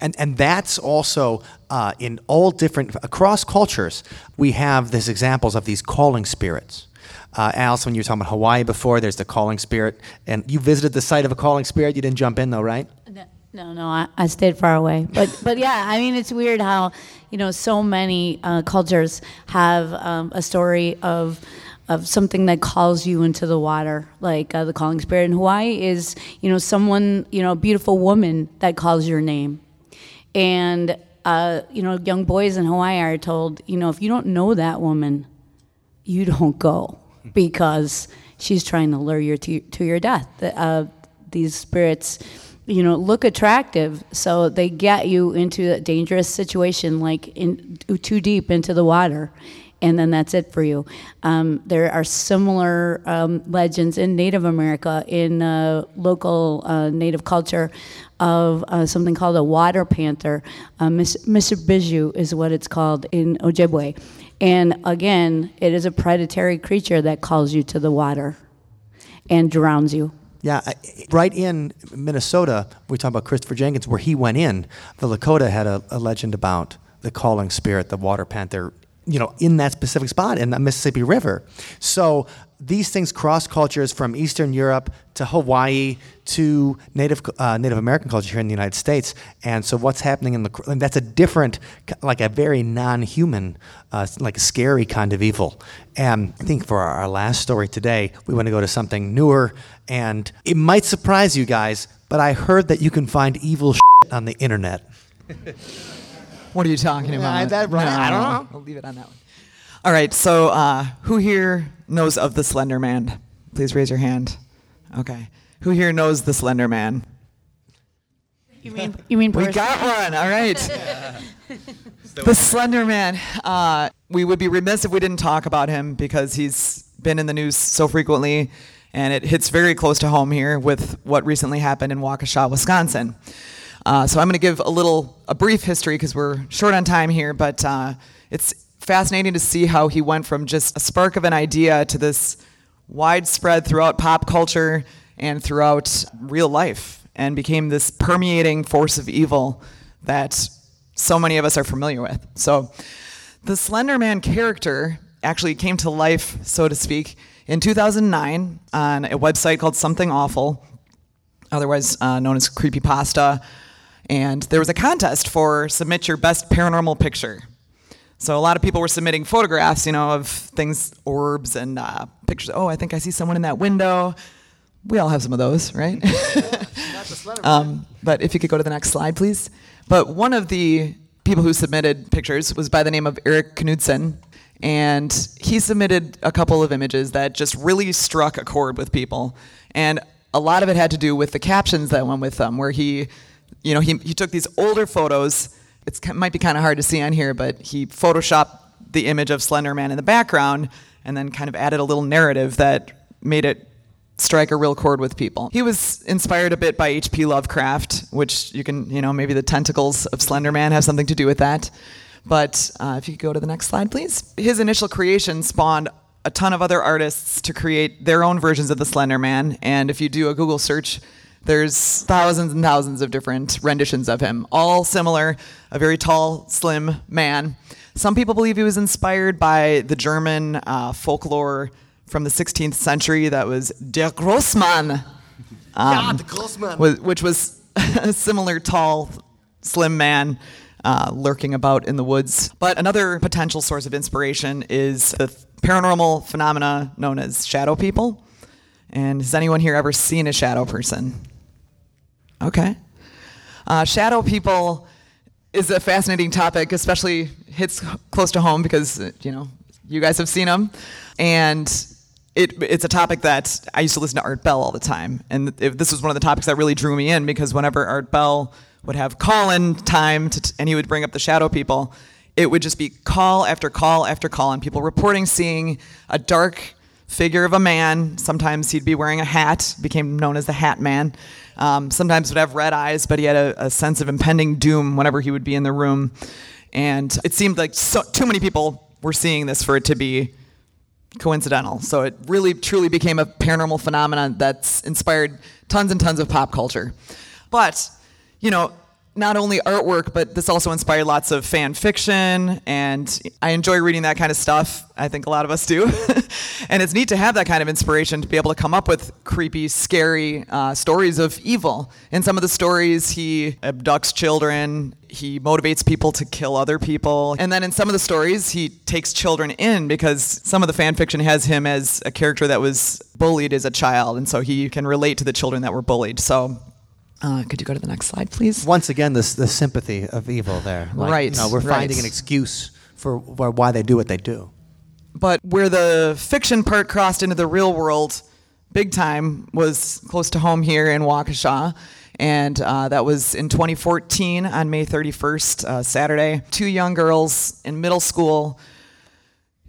And, and that's also uh, in all different, across cultures, we have these examples of these calling spirits. Uh, Alice, when you were talking about Hawaii before, there's the calling spirit. And you visited the site of a calling spirit. You didn't jump in, though, right? No, no, I, I stayed far away. But but yeah, I mean, it's weird how you know so many uh, cultures have um, a story of of something that calls you into the water, like uh, the calling spirit in Hawaii is you know someone you know a beautiful woman that calls your name, and uh, you know young boys in Hawaii are told you know if you don't know that woman, you don't go because she's trying to lure you to, to your death. Uh, these spirits you know look attractive so they get you into a dangerous situation like in too deep into the water and then that's it for you. Um, there are similar um, legends in native america in uh, local uh, native culture of uh, something called a water panther. Uh, Mishibizhiw is what it's called in ojibwe. And again it is a predatory creature that calls you to the water and drowns you yeah, right in Minnesota, we talk about Christopher Jenkins, where he went in. The Lakota had a, a legend about the calling spirit, the water panther, you know, in that specific spot in the Mississippi River. So these things cross cultures from Eastern Europe to Hawaii to Native uh, Native American culture here in the United States. And so what's happening in the and that's a different, like a very non-human, uh, like a scary kind of evil. And I think for our, our last story today, we want to go to something newer, and it might surprise you guys, but I heard that you can find evil on the internet. What are you talking about? I, that, right, no, I don't know. I'll leave it on that one. All right. So, uh, who here knows of the Slender Man? Please raise your hand. Okay. Who here knows the Slender Man? You mean you mean we got one. All right. the Slender Man. Uh, we would be remiss if we didn't talk about him because he's been in the news so frequently, and it hits very close to home here with what recently happened in Waukesha, Wisconsin. Uh, so I'm going to give a little, a brief history because we're short on time here, but uh, it's fascinating to see how he went from just a spark of an idea to this widespread throughout pop culture and throughout real life and became this permeating force of evil that so many of us are familiar with. So the Slender Man character actually came to life, so to speak, in 2009 on a website called Something Awful, otherwise uh, known as Creepypasta and there was a contest for submit your best paranormal picture. So a lot of people were submitting photographs, you know, of things, orbs and uh, pictures. Oh, I think I see someone in that window. We all have some of those, right? um, but if you could go to the next slide, please. But one of the people who submitted pictures was by the name of Eric Knudsen, and he submitted a couple of images that just really struck a chord with people, and a lot of it had to do with the captions that went with them, where he you know, he, he took these older photos. It might be kind of hard to see on here, but he photoshopped the image of Slender Man in the background and then kind of added a little narrative that made it strike a real chord with people. He was inspired a bit by H.P. Lovecraft, which you can, you know, maybe the tentacles of Slender Man have something to do with that. But uh, if you could go to the next slide, please. His initial creation spawned a ton of other artists to create their own versions of the Slender Man. And if you do a Google search, there's thousands and thousands of different renditions of him, all similar, a very tall, slim man. Some people believe he was inspired by the German uh, folklore from the 16th century that was Der Grossmann. Um, yeah, the Grossmann. which was a similar tall, slim man uh, lurking about in the woods. But another potential source of inspiration is the paranormal phenomena known as shadow people. And has anyone here ever seen a shadow person? Okay. Uh, shadow people is a fascinating topic, especially hits close to home because you know you guys have seen them, and it, it's a topic that I used to listen to Art Bell all the time, and this was one of the topics that really drew me in because whenever Art Bell would have call-in time to, and he would bring up the shadow people, it would just be call after call after call, and people reporting seeing a dark figure of a man. Sometimes he'd be wearing a hat, became known as the Hat Man. Um, sometimes would have red eyes, but he had a, a, sense of impending doom whenever he would be in the room. And it seemed like so, too many people were seeing this for it to be coincidental. So it really, truly became a paranormal phenomenon that's inspired tons and tons of pop culture. But, you know, not only artwork, but this also inspired lots of fan fiction, and I enjoy reading that kind of stuff. I think a lot of us do. and it's neat to have that kind of inspiration to be able to come up with creepy, scary uh, stories of evil. In some of the stories, he abducts children, he motivates people to kill other people. And then in some of the stories, he takes children in because some of the fan fiction has him as a character that was bullied as a child, and so he can relate to the children that were bullied. So uh, could you go to the next slide, please? Once again, this the sympathy of evil there. Like, right. You know, we're right. finding an excuse for, for why they do what they do. But where the fiction part crossed into the real world, big time, was close to home here in Waukesha. And uh, that was in 2014 on May 31st, uh, Saturday. Two young girls in middle school,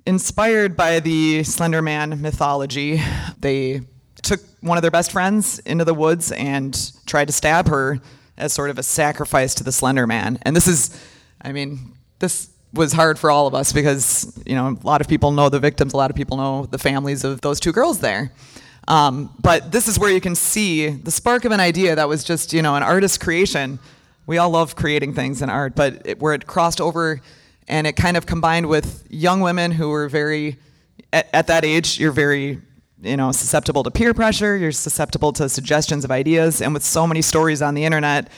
inspired by the Slender Man mythology, they took one of their best friends into the woods and tried to stab her as sort of a sacrifice to the Slender Man. And this is, I mean, this was hard for all of us because, you know, a lot of people know the victims, a lot of people know the families of those two girls there. Um, but this is where you can see the spark of an idea that was just, you know, an artist's creation. We all love creating things in art, but it, where it crossed over and it kind of combined with young women who were very, at, at that age, you're very you know susceptible to peer pressure you're susceptible to suggestions of ideas. And with so many stories on the internet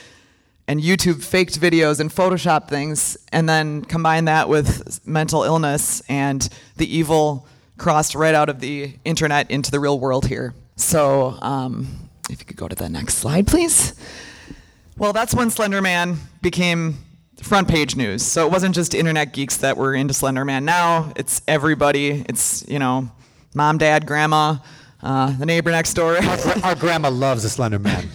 and youtube faked videos and photoshop things and then combine that with mental illness and the evil crossed right out of the internet into the real world here. So um, if you could go to the next slide please. Well that's when slenderman became front page news. So it wasn't just internet geeks that were into slenderman. Now it's everybody. It's you know mom, dad, grandma, uh, the neighbor next door. our, our, grandma loves the Slender Man.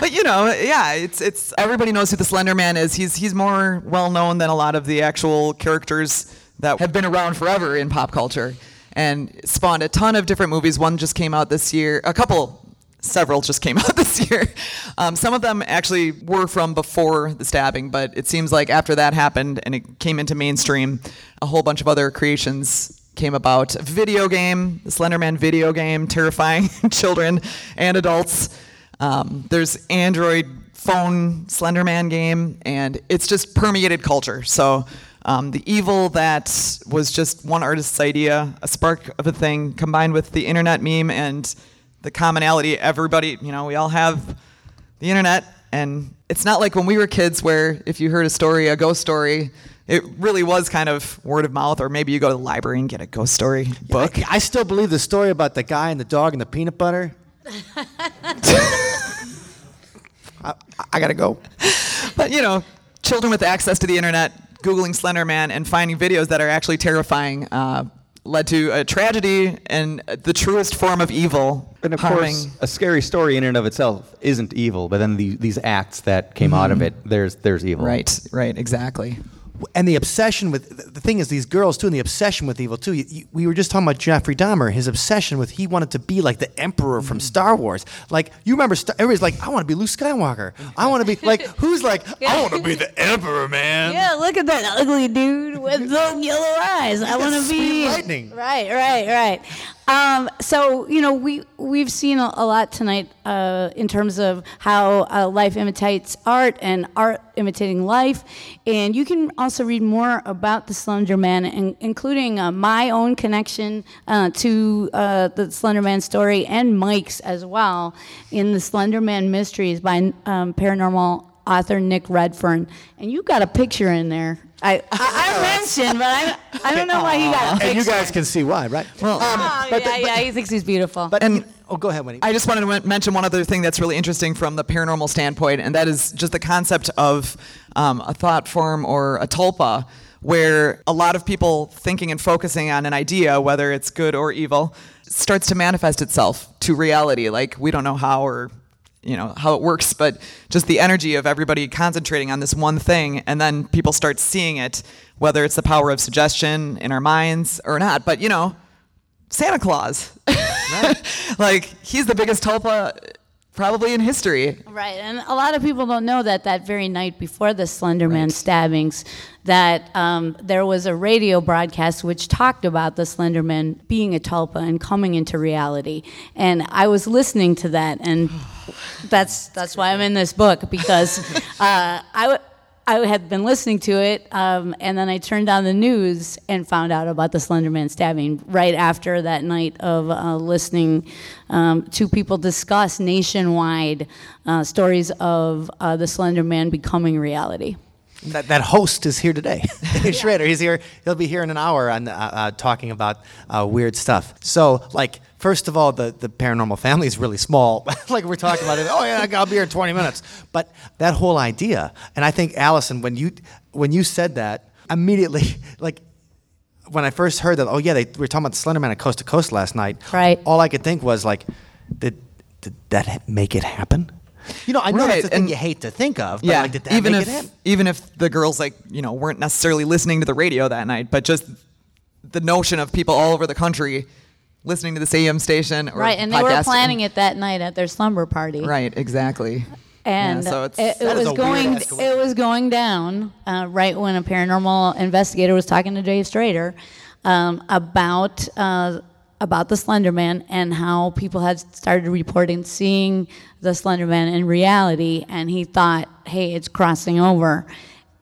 but you know, yeah, it's it's everybody knows who the Slender Man is. He's he's more well known than a lot of the actual characters that have been around forever in pop culture, and spawned a ton of different movies. One just came out this year. A couple. Several just came out this year. Um, some of them actually were from before the stabbing, but it seems like after that happened and it came into mainstream, a whole bunch of other creations came about. Video game, Slenderman video game, terrifying children and adults. Um, there's Android phone Slenderman game, and it's just permeated culture. So um, the evil that was just one artist's idea, a spark of a thing, combined with the internet meme and the commonality. Everybody, you know, we all have the internet, and it's not like when we were kids where if you heard a story, a ghost story, it really was kind of word of mouth, or maybe you go to the library and get a ghost story book. I, I still believe the story about the guy and the dog and the peanut butter. I, I gotta go. But you know, children with access to the internet, googling Slender Man and finding videos that are actually terrifying, uh, led to a tragedy and the truest form of evil. And of harming. course, a scary story in and of itself isn't evil, but then the, these acts that came mm-hmm. out of mm-hmm. it, there's there's evil. Right, right, exactly and the obsession with the thing is these girls too, and the obsession with evil too. You, you, we were just talking about Jeffrey Dahmer, his obsession with he wanted to be like the Emperor from mm-hmm. Star Wars. Like you remember, Star, everybody's like, I want to be Luke Skywalker. I want to be like who's like I want to be the Emperor, man. Yeah, look at that ugly dude with the yellow eyes. I want to be lightning. Right, right, right. Um, so you know we we've seen a, a lot tonight uh, in terms of how uh, life imitates art and art imitating life, and you can also read more about the Slender Man, in, including uh, my own connection uh, to uh, the Slender Man story and Mike's as well in the Slender Man Mysteries by um, paranormal author Nick Redfern, and you got a picture in there I, I, I mentioned, but I, I don't know why he got. a picture. And you guys can see why, right? Well, um, oh, but, yeah, but, yeah, he thinks he's beautiful. But and oh, go ahead, Winnie. I just wanted to mention one other thing that's really interesting from the paranormal standpoint, and that is just the concept of um, a thought form or a tulpa, where a lot of people thinking and focusing on an idea, whether it's good or evil, starts to manifest itself to reality. Like we don't know how or you know how it works, but just the energy of everybody concentrating on this one thing, and then people start seeing it, whether it's the power of suggestion in our minds or not. But you know, Santa Claus, like he's the biggest tulpa probably in history. Right, and a lot of people don't know that that very night before the Slenderman stabbings, that um, there was a radio broadcast which talked about the Slenderman being a tulpa and coming into reality. And I was listening to that, and that's that's why I'm in this book because uh, I. W- I had been listening to it, um, and then I turned on the news and found out about the Slenderman stabbing right after that night of uh, listening um, to people discuss nationwide uh, stories of uh, the Slenderman becoming reality. That, that host is here today. Dave Schrader, he's here. He'll be here in an hour on uh, uh, talking about uh, weird stuff. So, like, first of all, the, the paranormal family is really small. like we're talking about it. Oh yeah, I'll be here in 20 minutes. But that whole idea, and I think Allison, when you when you said that, immediately, like when I first heard that, oh yeah, they we were talking about the Slender Man at Coast to Coast last night. Right. All I could think was like, did did that make it happen? You know, I know Right, that's the thing and- you hate to think of. But yeah, like, did that even make if it happen? even if the girls like you know weren't necessarily listening to the radio that night, but just the notion of people all over the country listening to the AM station or Right, and they were planning it that night at their slumber party. Right, exactly. and yeah, so it's it, it was going it was going down uh, right when a paranormal investigator was talking to Dave Schrader um, about uh, about the Slender Man and how people had started reporting seeing the Slender Man in reality, and he thought, "Hey, it's crossing over."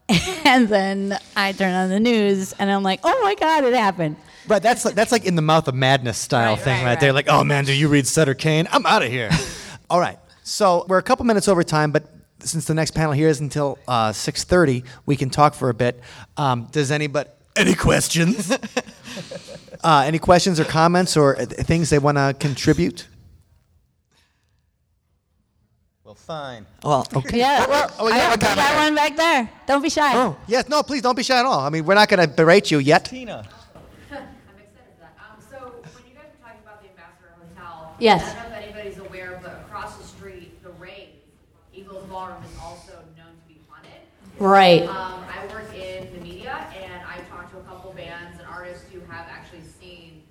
And then I turn on the news, and I'm like, "Oh my God, it happened!" Right, that's like, that's like in the mouth of madness style Right, thing right, right, there. Like, oh man, do you read Sutter Kane? I'm out of here. All right, so we're a couple minutes over time, but since the next panel here is until uh, 6:30, we can talk for a bit. Um, does anybody any questions? uh, any questions or comments or uh, things they want to contribute? Well, fine. Well, Yeah, well, Oh, yeah, I, I got we got one back there. Don't be shy. Oh, yes. No, please don't be shy at all. I mean, we're not going to berate you yet. Tina. I'm excited for that. Um, so when you guys were talking about the Ambassador Hotel, Yes. I don't know if anybody's aware, but across the street, the Rave, Eagles Ballroom is also known to be haunted. Right. Um, I work in the media, and I've talked to a couple bands and artists who have actually seen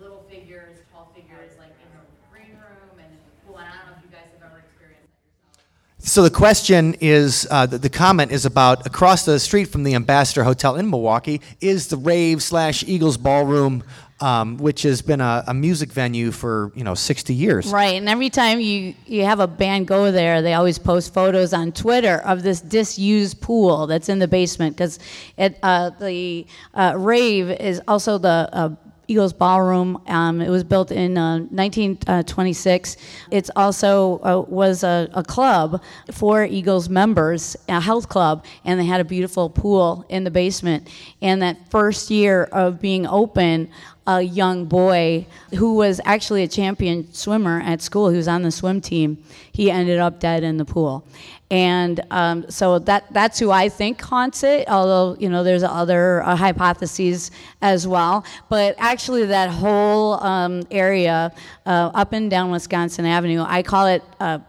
little figures, tall figures, like in the green room and in the pool. And I don't know if you guys have ever experienced that yourself. So the question is, uh, the, the comment is about across the street from the Ambassador Hotel in Milwaukee is the Rave slash Eagles Ballroom, um, which has been a, a music venue for you know 60 years. Right, and every time you, you have a band go there, they always post photos on Twitter of this disused pool that's in the basement because uh, the uh, rave is also the uh, Eagles Ballroom. Um, it was built in uh, 1926. It's also uh, was a, a club for Eagles members, a health club, and they had a beautiful pool in the basement. And that first year of being open, a young boy who was actually a champion swimmer at school. He was on the swim team. He ended up dead in the pool. And um, so that that's who I think haunts it. Although you know there's other uh, hypotheses as well. But actually, that whole um, area uh, up and down Wisconsin Avenue, I call it. Uh,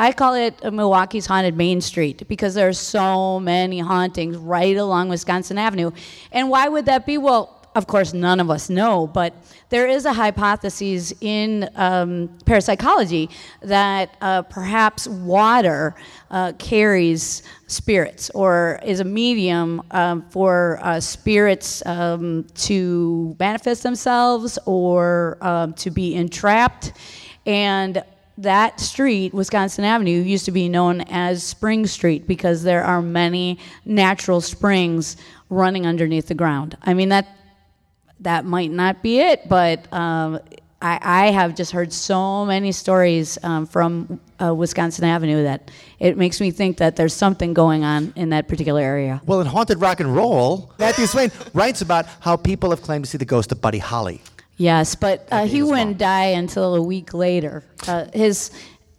I call it Milwaukee's haunted Main Street because there are so many hauntings right along Wisconsin Avenue. And why would that be? Well, of course, none of us know, but there is a hypothesis in um, parapsychology that uh, perhaps water uh, carries spirits or is a medium um, for uh, spirits um, to manifest themselves or um, to be entrapped. And that street, Wisconsin Avenue, used to be known as Spring Street because there are many natural springs running underneath the ground. I mean that that might not be it, but um, I, I have just heard so many stories um, from uh, Wisconsin Avenue that it makes me think that there's something going on in that particular area. Well, in Haunted Rock and Roll, Matthew Swayne writes about how people have claimed to see the ghost of Buddy Holly. Yes, but uh, he wouldn't die until a week later. Uh, his,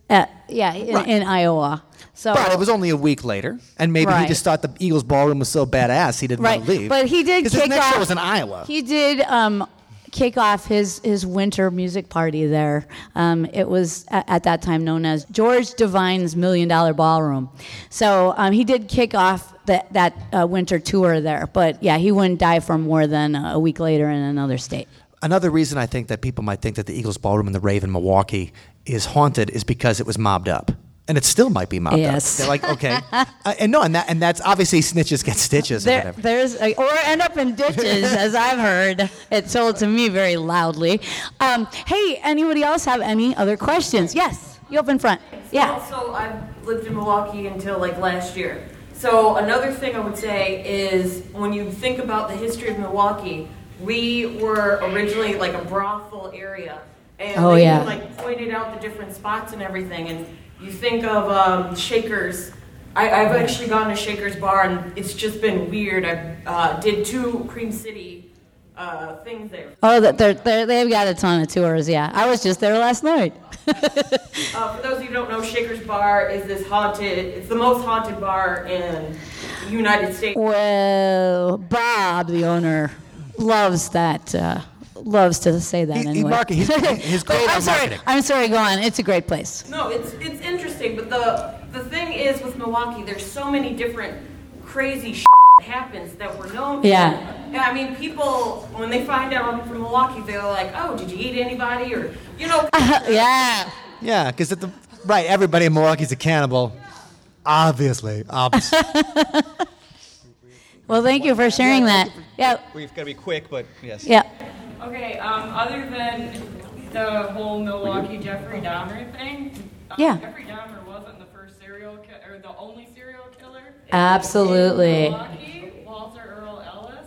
uh, yeah, in, Right. in Iowa. So But it was only a week later, and maybe he just thought the Eagles Ballroom was so badass he didn't right, want to leave. but he did kick his next off. show was in Iowa. He did um, kick off his, his winter music party there. Um, it was at, at that time known as George Devine's Million Dollar Ballroom. So um, he did kick off that, that uh, winter tour there. But yeah, he wouldn't die for more than a week later in another state. Another reason I think that people might think that the Eagles Ballroom in the Rave in Milwaukee is haunted is because it was mobbed up. And it still might be mobbed Yes. up. They're like, okay. uh, and no, and, that, and that's obviously snitches get stitches or There, whatever. there's a, or end up in ditches, as I've heard. It's told to me very loudly. Um, hey, anybody else have any other questions? Yes, you up in front. Yeah. So I've lived in Milwaukee until like last year. So another thing I would say is when you think about the history of Milwaukee, we were originally like a brothel area, and Oh, they yeah. like pointed out the different spots and everything. And you think of um, Shakers. I, I've actually gone to Shakers Bar, and it's just been weird. I uh, did two Cream City uh, things there. Oh, they're, they're, they've got a ton of tours. Yeah, I was just there last night. Uh, for those of you who don't know, Shakers Bar is this haunted. It's the most haunted bar in the United States. Well, Bob, the owner, loves that. Uh, loves to say that He- he anyway. market- he's- he's great I'm on sorry. marketing. I'm sorry. Go on. It's a great place. No, it's it's interesting, but the the thing is with Milwaukee, there's so many different crazy shit that happens that we're known. for. Yeah. Yeah, I mean, people when they find out I'm from Milwaukee, they're like, "Oh, did you eat anybody?" Or you know. yeah. Yeah, because at the right, everybody in Milwaukee's a cannibal. Obviously, obviously. Well, thank you for sharing that. Yeah. We've got to be quick, but yes. Yeah. Okay, um, other than the whole Milwaukee Jeffrey Dahmer thing, um, Yeah. Jeffrey Dahmer wasn't the first serial ki- or the only serial killer. Absolutely. Milwaukee, Walter Earl Ellis.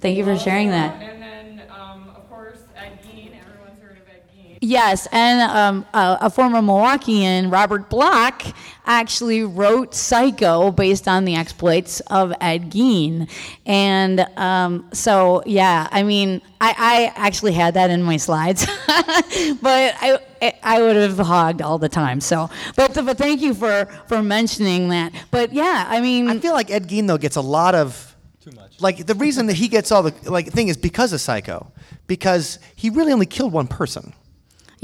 Thank you for sharing that. And then, um, of course, Ed Gein. Everyone's heard of Ed Gein. Yes, and um, a, a former Milwaukeean, Robert Bloch, actually wrote Psycho based on the exploits of Ed Gein. And um, so, yeah, I mean, I, I actually had that in my slides, but I, I would have hogged all the time. So, but, but thank you for, for mentioning that. But yeah, I mean, I feel like Ed Gein though gets a lot of too much. Like the reason that he gets all the like thing is because of Psycho, because he really only killed one person.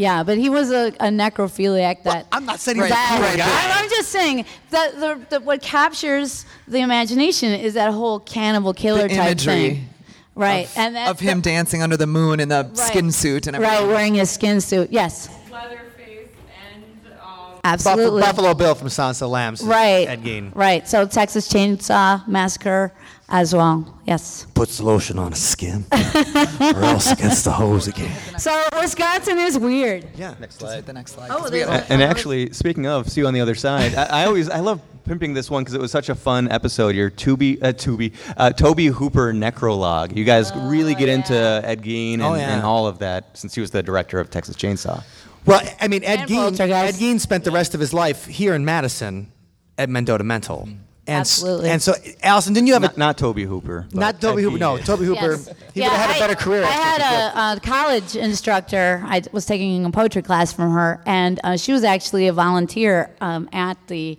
Yeah, but he was a, a necrophiliac that. I'm not saying he was a that-. I'm, just saying that the, the, what captures the imagination is that whole cannibal killer The type imagery thing. Right. of, and of him the- dancing under the moon in the right. skin suit and everything. Right, wearing his skin suit. Yes, Leatherface and um, Buff- absolutely. Buffalo Bill from Silence of the Lambs. Right. Ed Gein Right. So Texas Chainsaw Massacre as well. Yes. puts lotion on his skin, or else gets the hose again. So Wisconsin is weird. Yeah. Next Just slide. hit the next slide. Oh, 'cause we there's have And actually, speaking of, see you on the other side. I, I always, I love pimping this one because it was such a fun episode. Your Tubi, uh, Tubi, uh, Tobe Hooper necrolog. You guys really get into Ed Gein and, Oh, yeah. and all of that since he was the director of Texas Chainsaw. Well, I mean, Ed And Gein, Ed Poltergeist. Gein spent the rest of his life here in Madison at Mendota Mental. And, s- Absolutely. And so, Allison, didn't you have Not, a not Tobe Hooper. but not Tobe Ed Hooper? No, Gein. Tobe Hooper. Yes. He would have had a I- better career. I had a, a college instructor. I was taking a poetry class from her, and uh, she was actually a volunteer um, at the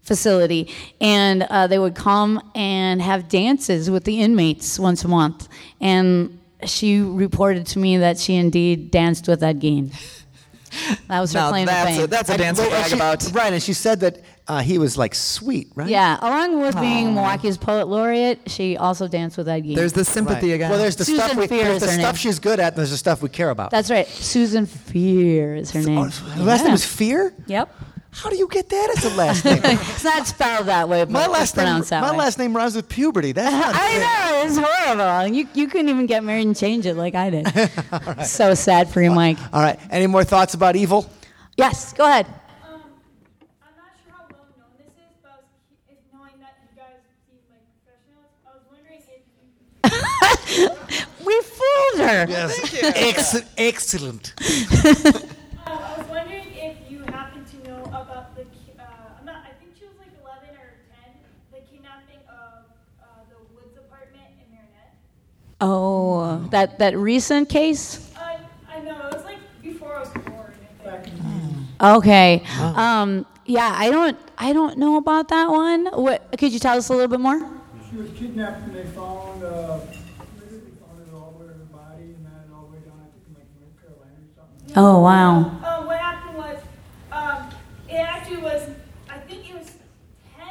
facility. And uh, they would come and have dances with the inmates once a month. And she reported to me that she indeed danced with Ed Gein. That was her Now claim to that's fame. a, that's a dance to brag she- about. Right, and she said that uh, he was like sweet, right? yeah, along with being Milwaukee's poet laureate, she also danced with Ed Gein. There's the Right. sympathy again. Well, there's the Susan stuff we, Fear there's is the her stuff name. she's good at, and there's the stuff we care about. That's right. Susan Firer is her name. Oh, the last Yeah. name was Fear. Yep. How do you get that as a last name? It's not spelled that way, but my it's last name. pronounced that My way. last name rhymes with puberty. That's not. I fair. know it's horrible. You you couldn't even get married and change it like I did. So sad for you, Mike. All right. Any more thoughts about evil? Yes, go ahead. Um, I'm not sure how well known this is, but I was, cu- if knowing that you guys seem like professionals, I was wondering if you, We fooled her. Yes. Ex- excellent. uh, I was wondering if you happen to know about the, ki- uh, I'm not, I think she was like 11 or 10, the kidnapping of uh, the Woods apartment in Marinette. Oh, that that recent case. Uh, I know it was like before I was born. I think. Okay. Um, yeah, I don't I don't know about that one. What could you tell us a little bit more? She was kidnapped and they found, uh, literally found it all over her body and then all the way Oh, wow. Um, what happened was, um, it actually was, I think it was 10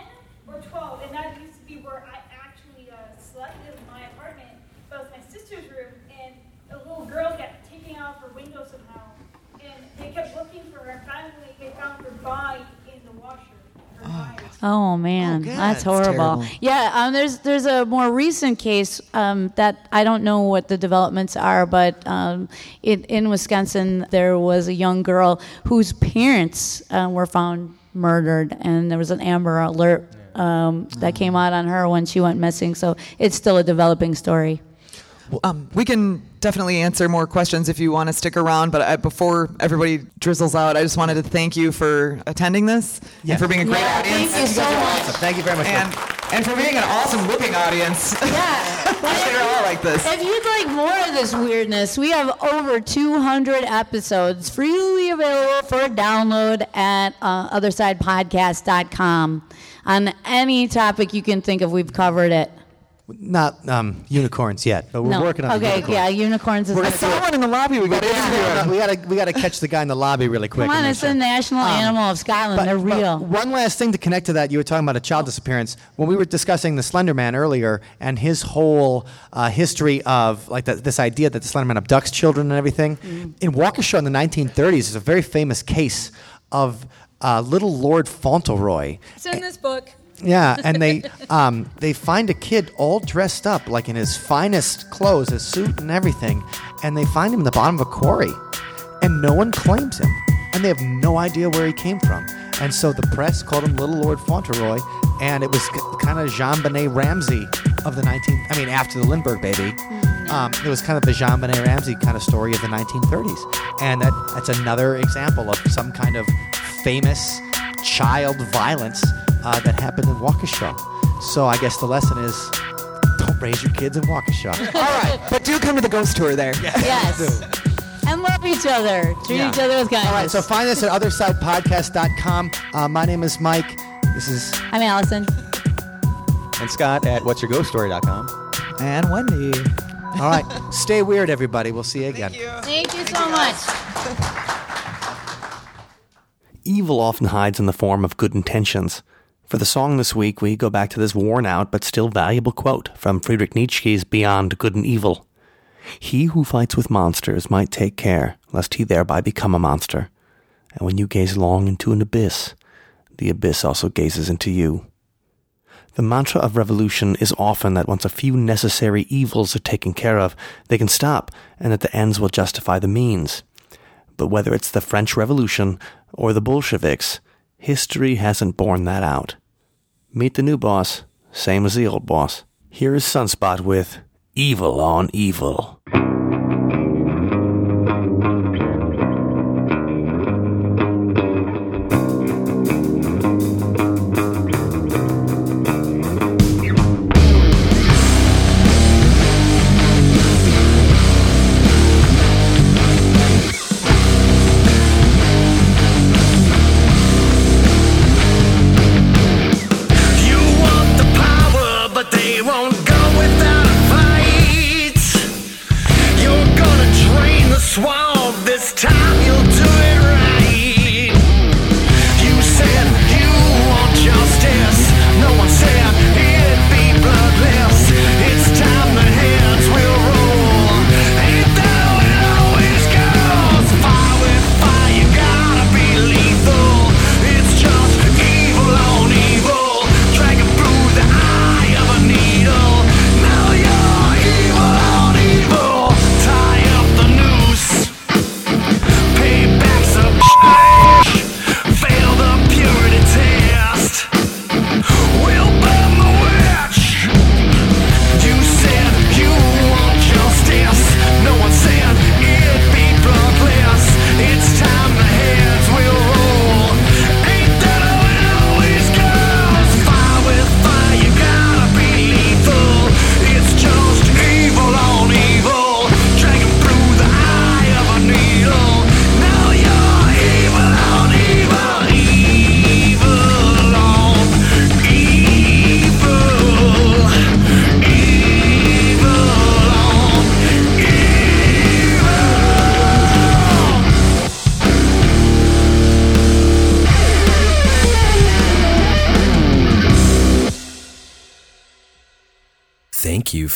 or 12, and that used to be where I actually uh, slept in my apartment. But it was my sister's room, and a little girl kept taking out her window somehow. And they kept looking for her. Finally, they found her body in the washer. Her. Oh man, God, that's horrible. terrible. Yeah, um, there's there's a more recent case um, that I don't know what the developments are, but um, in, in Wisconsin there was a young girl whose parents uh, were found murdered, and there was an Amber Alert um, that came out on her when she went missing. So it's still a developing story. Um, we can definitely answer more questions if you want to stick around. But I, before everybody drizzles out, I just wanted to thank you for attending this and for being a great Yeah, audience. thank you so much. Awesome. Thank you very much. And, and for being an awesome looking audience. Yeah. They're all like this. If you'd like more of this weirdness, we have over 200 episodes freely available for download at uh, OthersidePodcast.com. On any topic you can think of, we've covered it. Not um, unicorns yet, but we're no. working on Okay, unicorns. yeah, unicorns is I good. saw one in the lobby. We got to Yeah, we gotta we gotta catch the guy in the lobby really quick. Come on, and it's then the show- national animal of Scotland. But- They're but real. one last thing to connect to that, you were talking about a child disappearance. When we were discussing the Slender Man earlier and his whole uh, history of like the, this idea that the Slender Man abducts children and everything, Mm-hmm. in Waukesha in the 1930s, is a very famous case of uh, little Lord Fauntleroy. It's in this book. Yeah, and they um, they find a kid all dressed up like in his finest clothes, his suit and everything, and they find him in the bottom of a quarry, and no one claims him, and they have no idea where he came from, and so the press called him Little Lord Fauntleroy, and it was kind of JonBenét Ramsey of the 19. I mean, after the Lindbergh baby. Um, it was kind of the JonBenét Ramsey kind of story of the 1930s, and that that's another example of some kind of famous child violence uh, that happened in Waukesha. So I guess the lesson is don't raise your kids in Waukesha. All right, but do come to the ghost tour there. yes. yes. And love each other. Treat Yeah. each other with kindness. All right, so find us at OthersidePodcast.com. Uh, my name is Mike. This is I'm Allison. And Scott at what'syourghoststory.com. And Wendy. all right. Stay weird, everybody. We'll see you again. Thank you so much. Evil often hides in the form of good intentions. For the song this week, we go back to this worn out but still valuable quote from Friedrich Nietzsche's Beyond Good and Evil. He who fights with monsters might take care lest he thereby become a monster. And when you gaze long into an abyss, the abyss also gazes into you. The mantra of revolution is often that once a few necessary evils are taken care of, they can stop, and that the ends will justify the means. But whether it's the French Revolution or the Bolsheviks, history hasn't borne that out. Meet the new boss, same as the old boss. Here is Sunspot with Evil on Evil.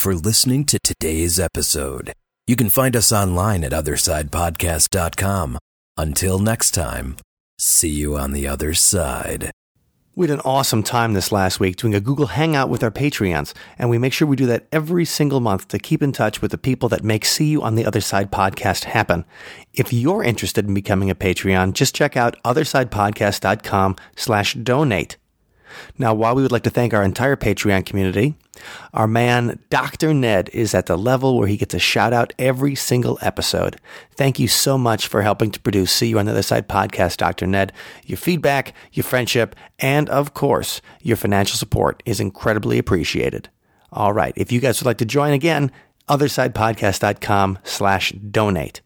For listening to today's episode. You can find us online at OthersidePodcast.com. Until next time, see you on the other side. We had an awesome time this last week doing a Google Hangout with our Patreons, and we make sure we do that every single month to keep in touch with the people that make See You on the Other Side podcast happen. If you're interested in becoming a Patreon, just check out OthersidePodcast.com slash donate. Now, while we would like to thank our entire Patreon community, our man Dr. Ned is at the level where he gets a shout out every single episode. Thank you so much for helping to produce See You on the Other Side podcast, Dr. Ned. Your feedback, your friendship, and of course, your financial support is incredibly appreciated. All right, if you guys would like to join again, othersidepodcast.com slash donate.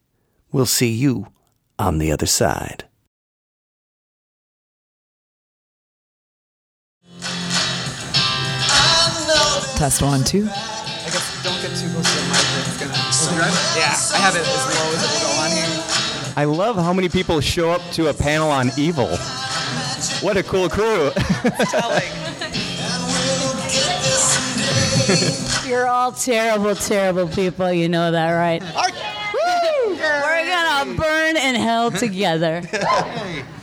We'll see you on the other side. Test one, two. I guess don't get too close to the mic. It's gonna. Yeah, I have it as low as it will go on here. I love how many people show up to a panel on evil. What a cool crew. You're all terrible, terrible people. You know that, right? Woo! We're gonna burn in hell together.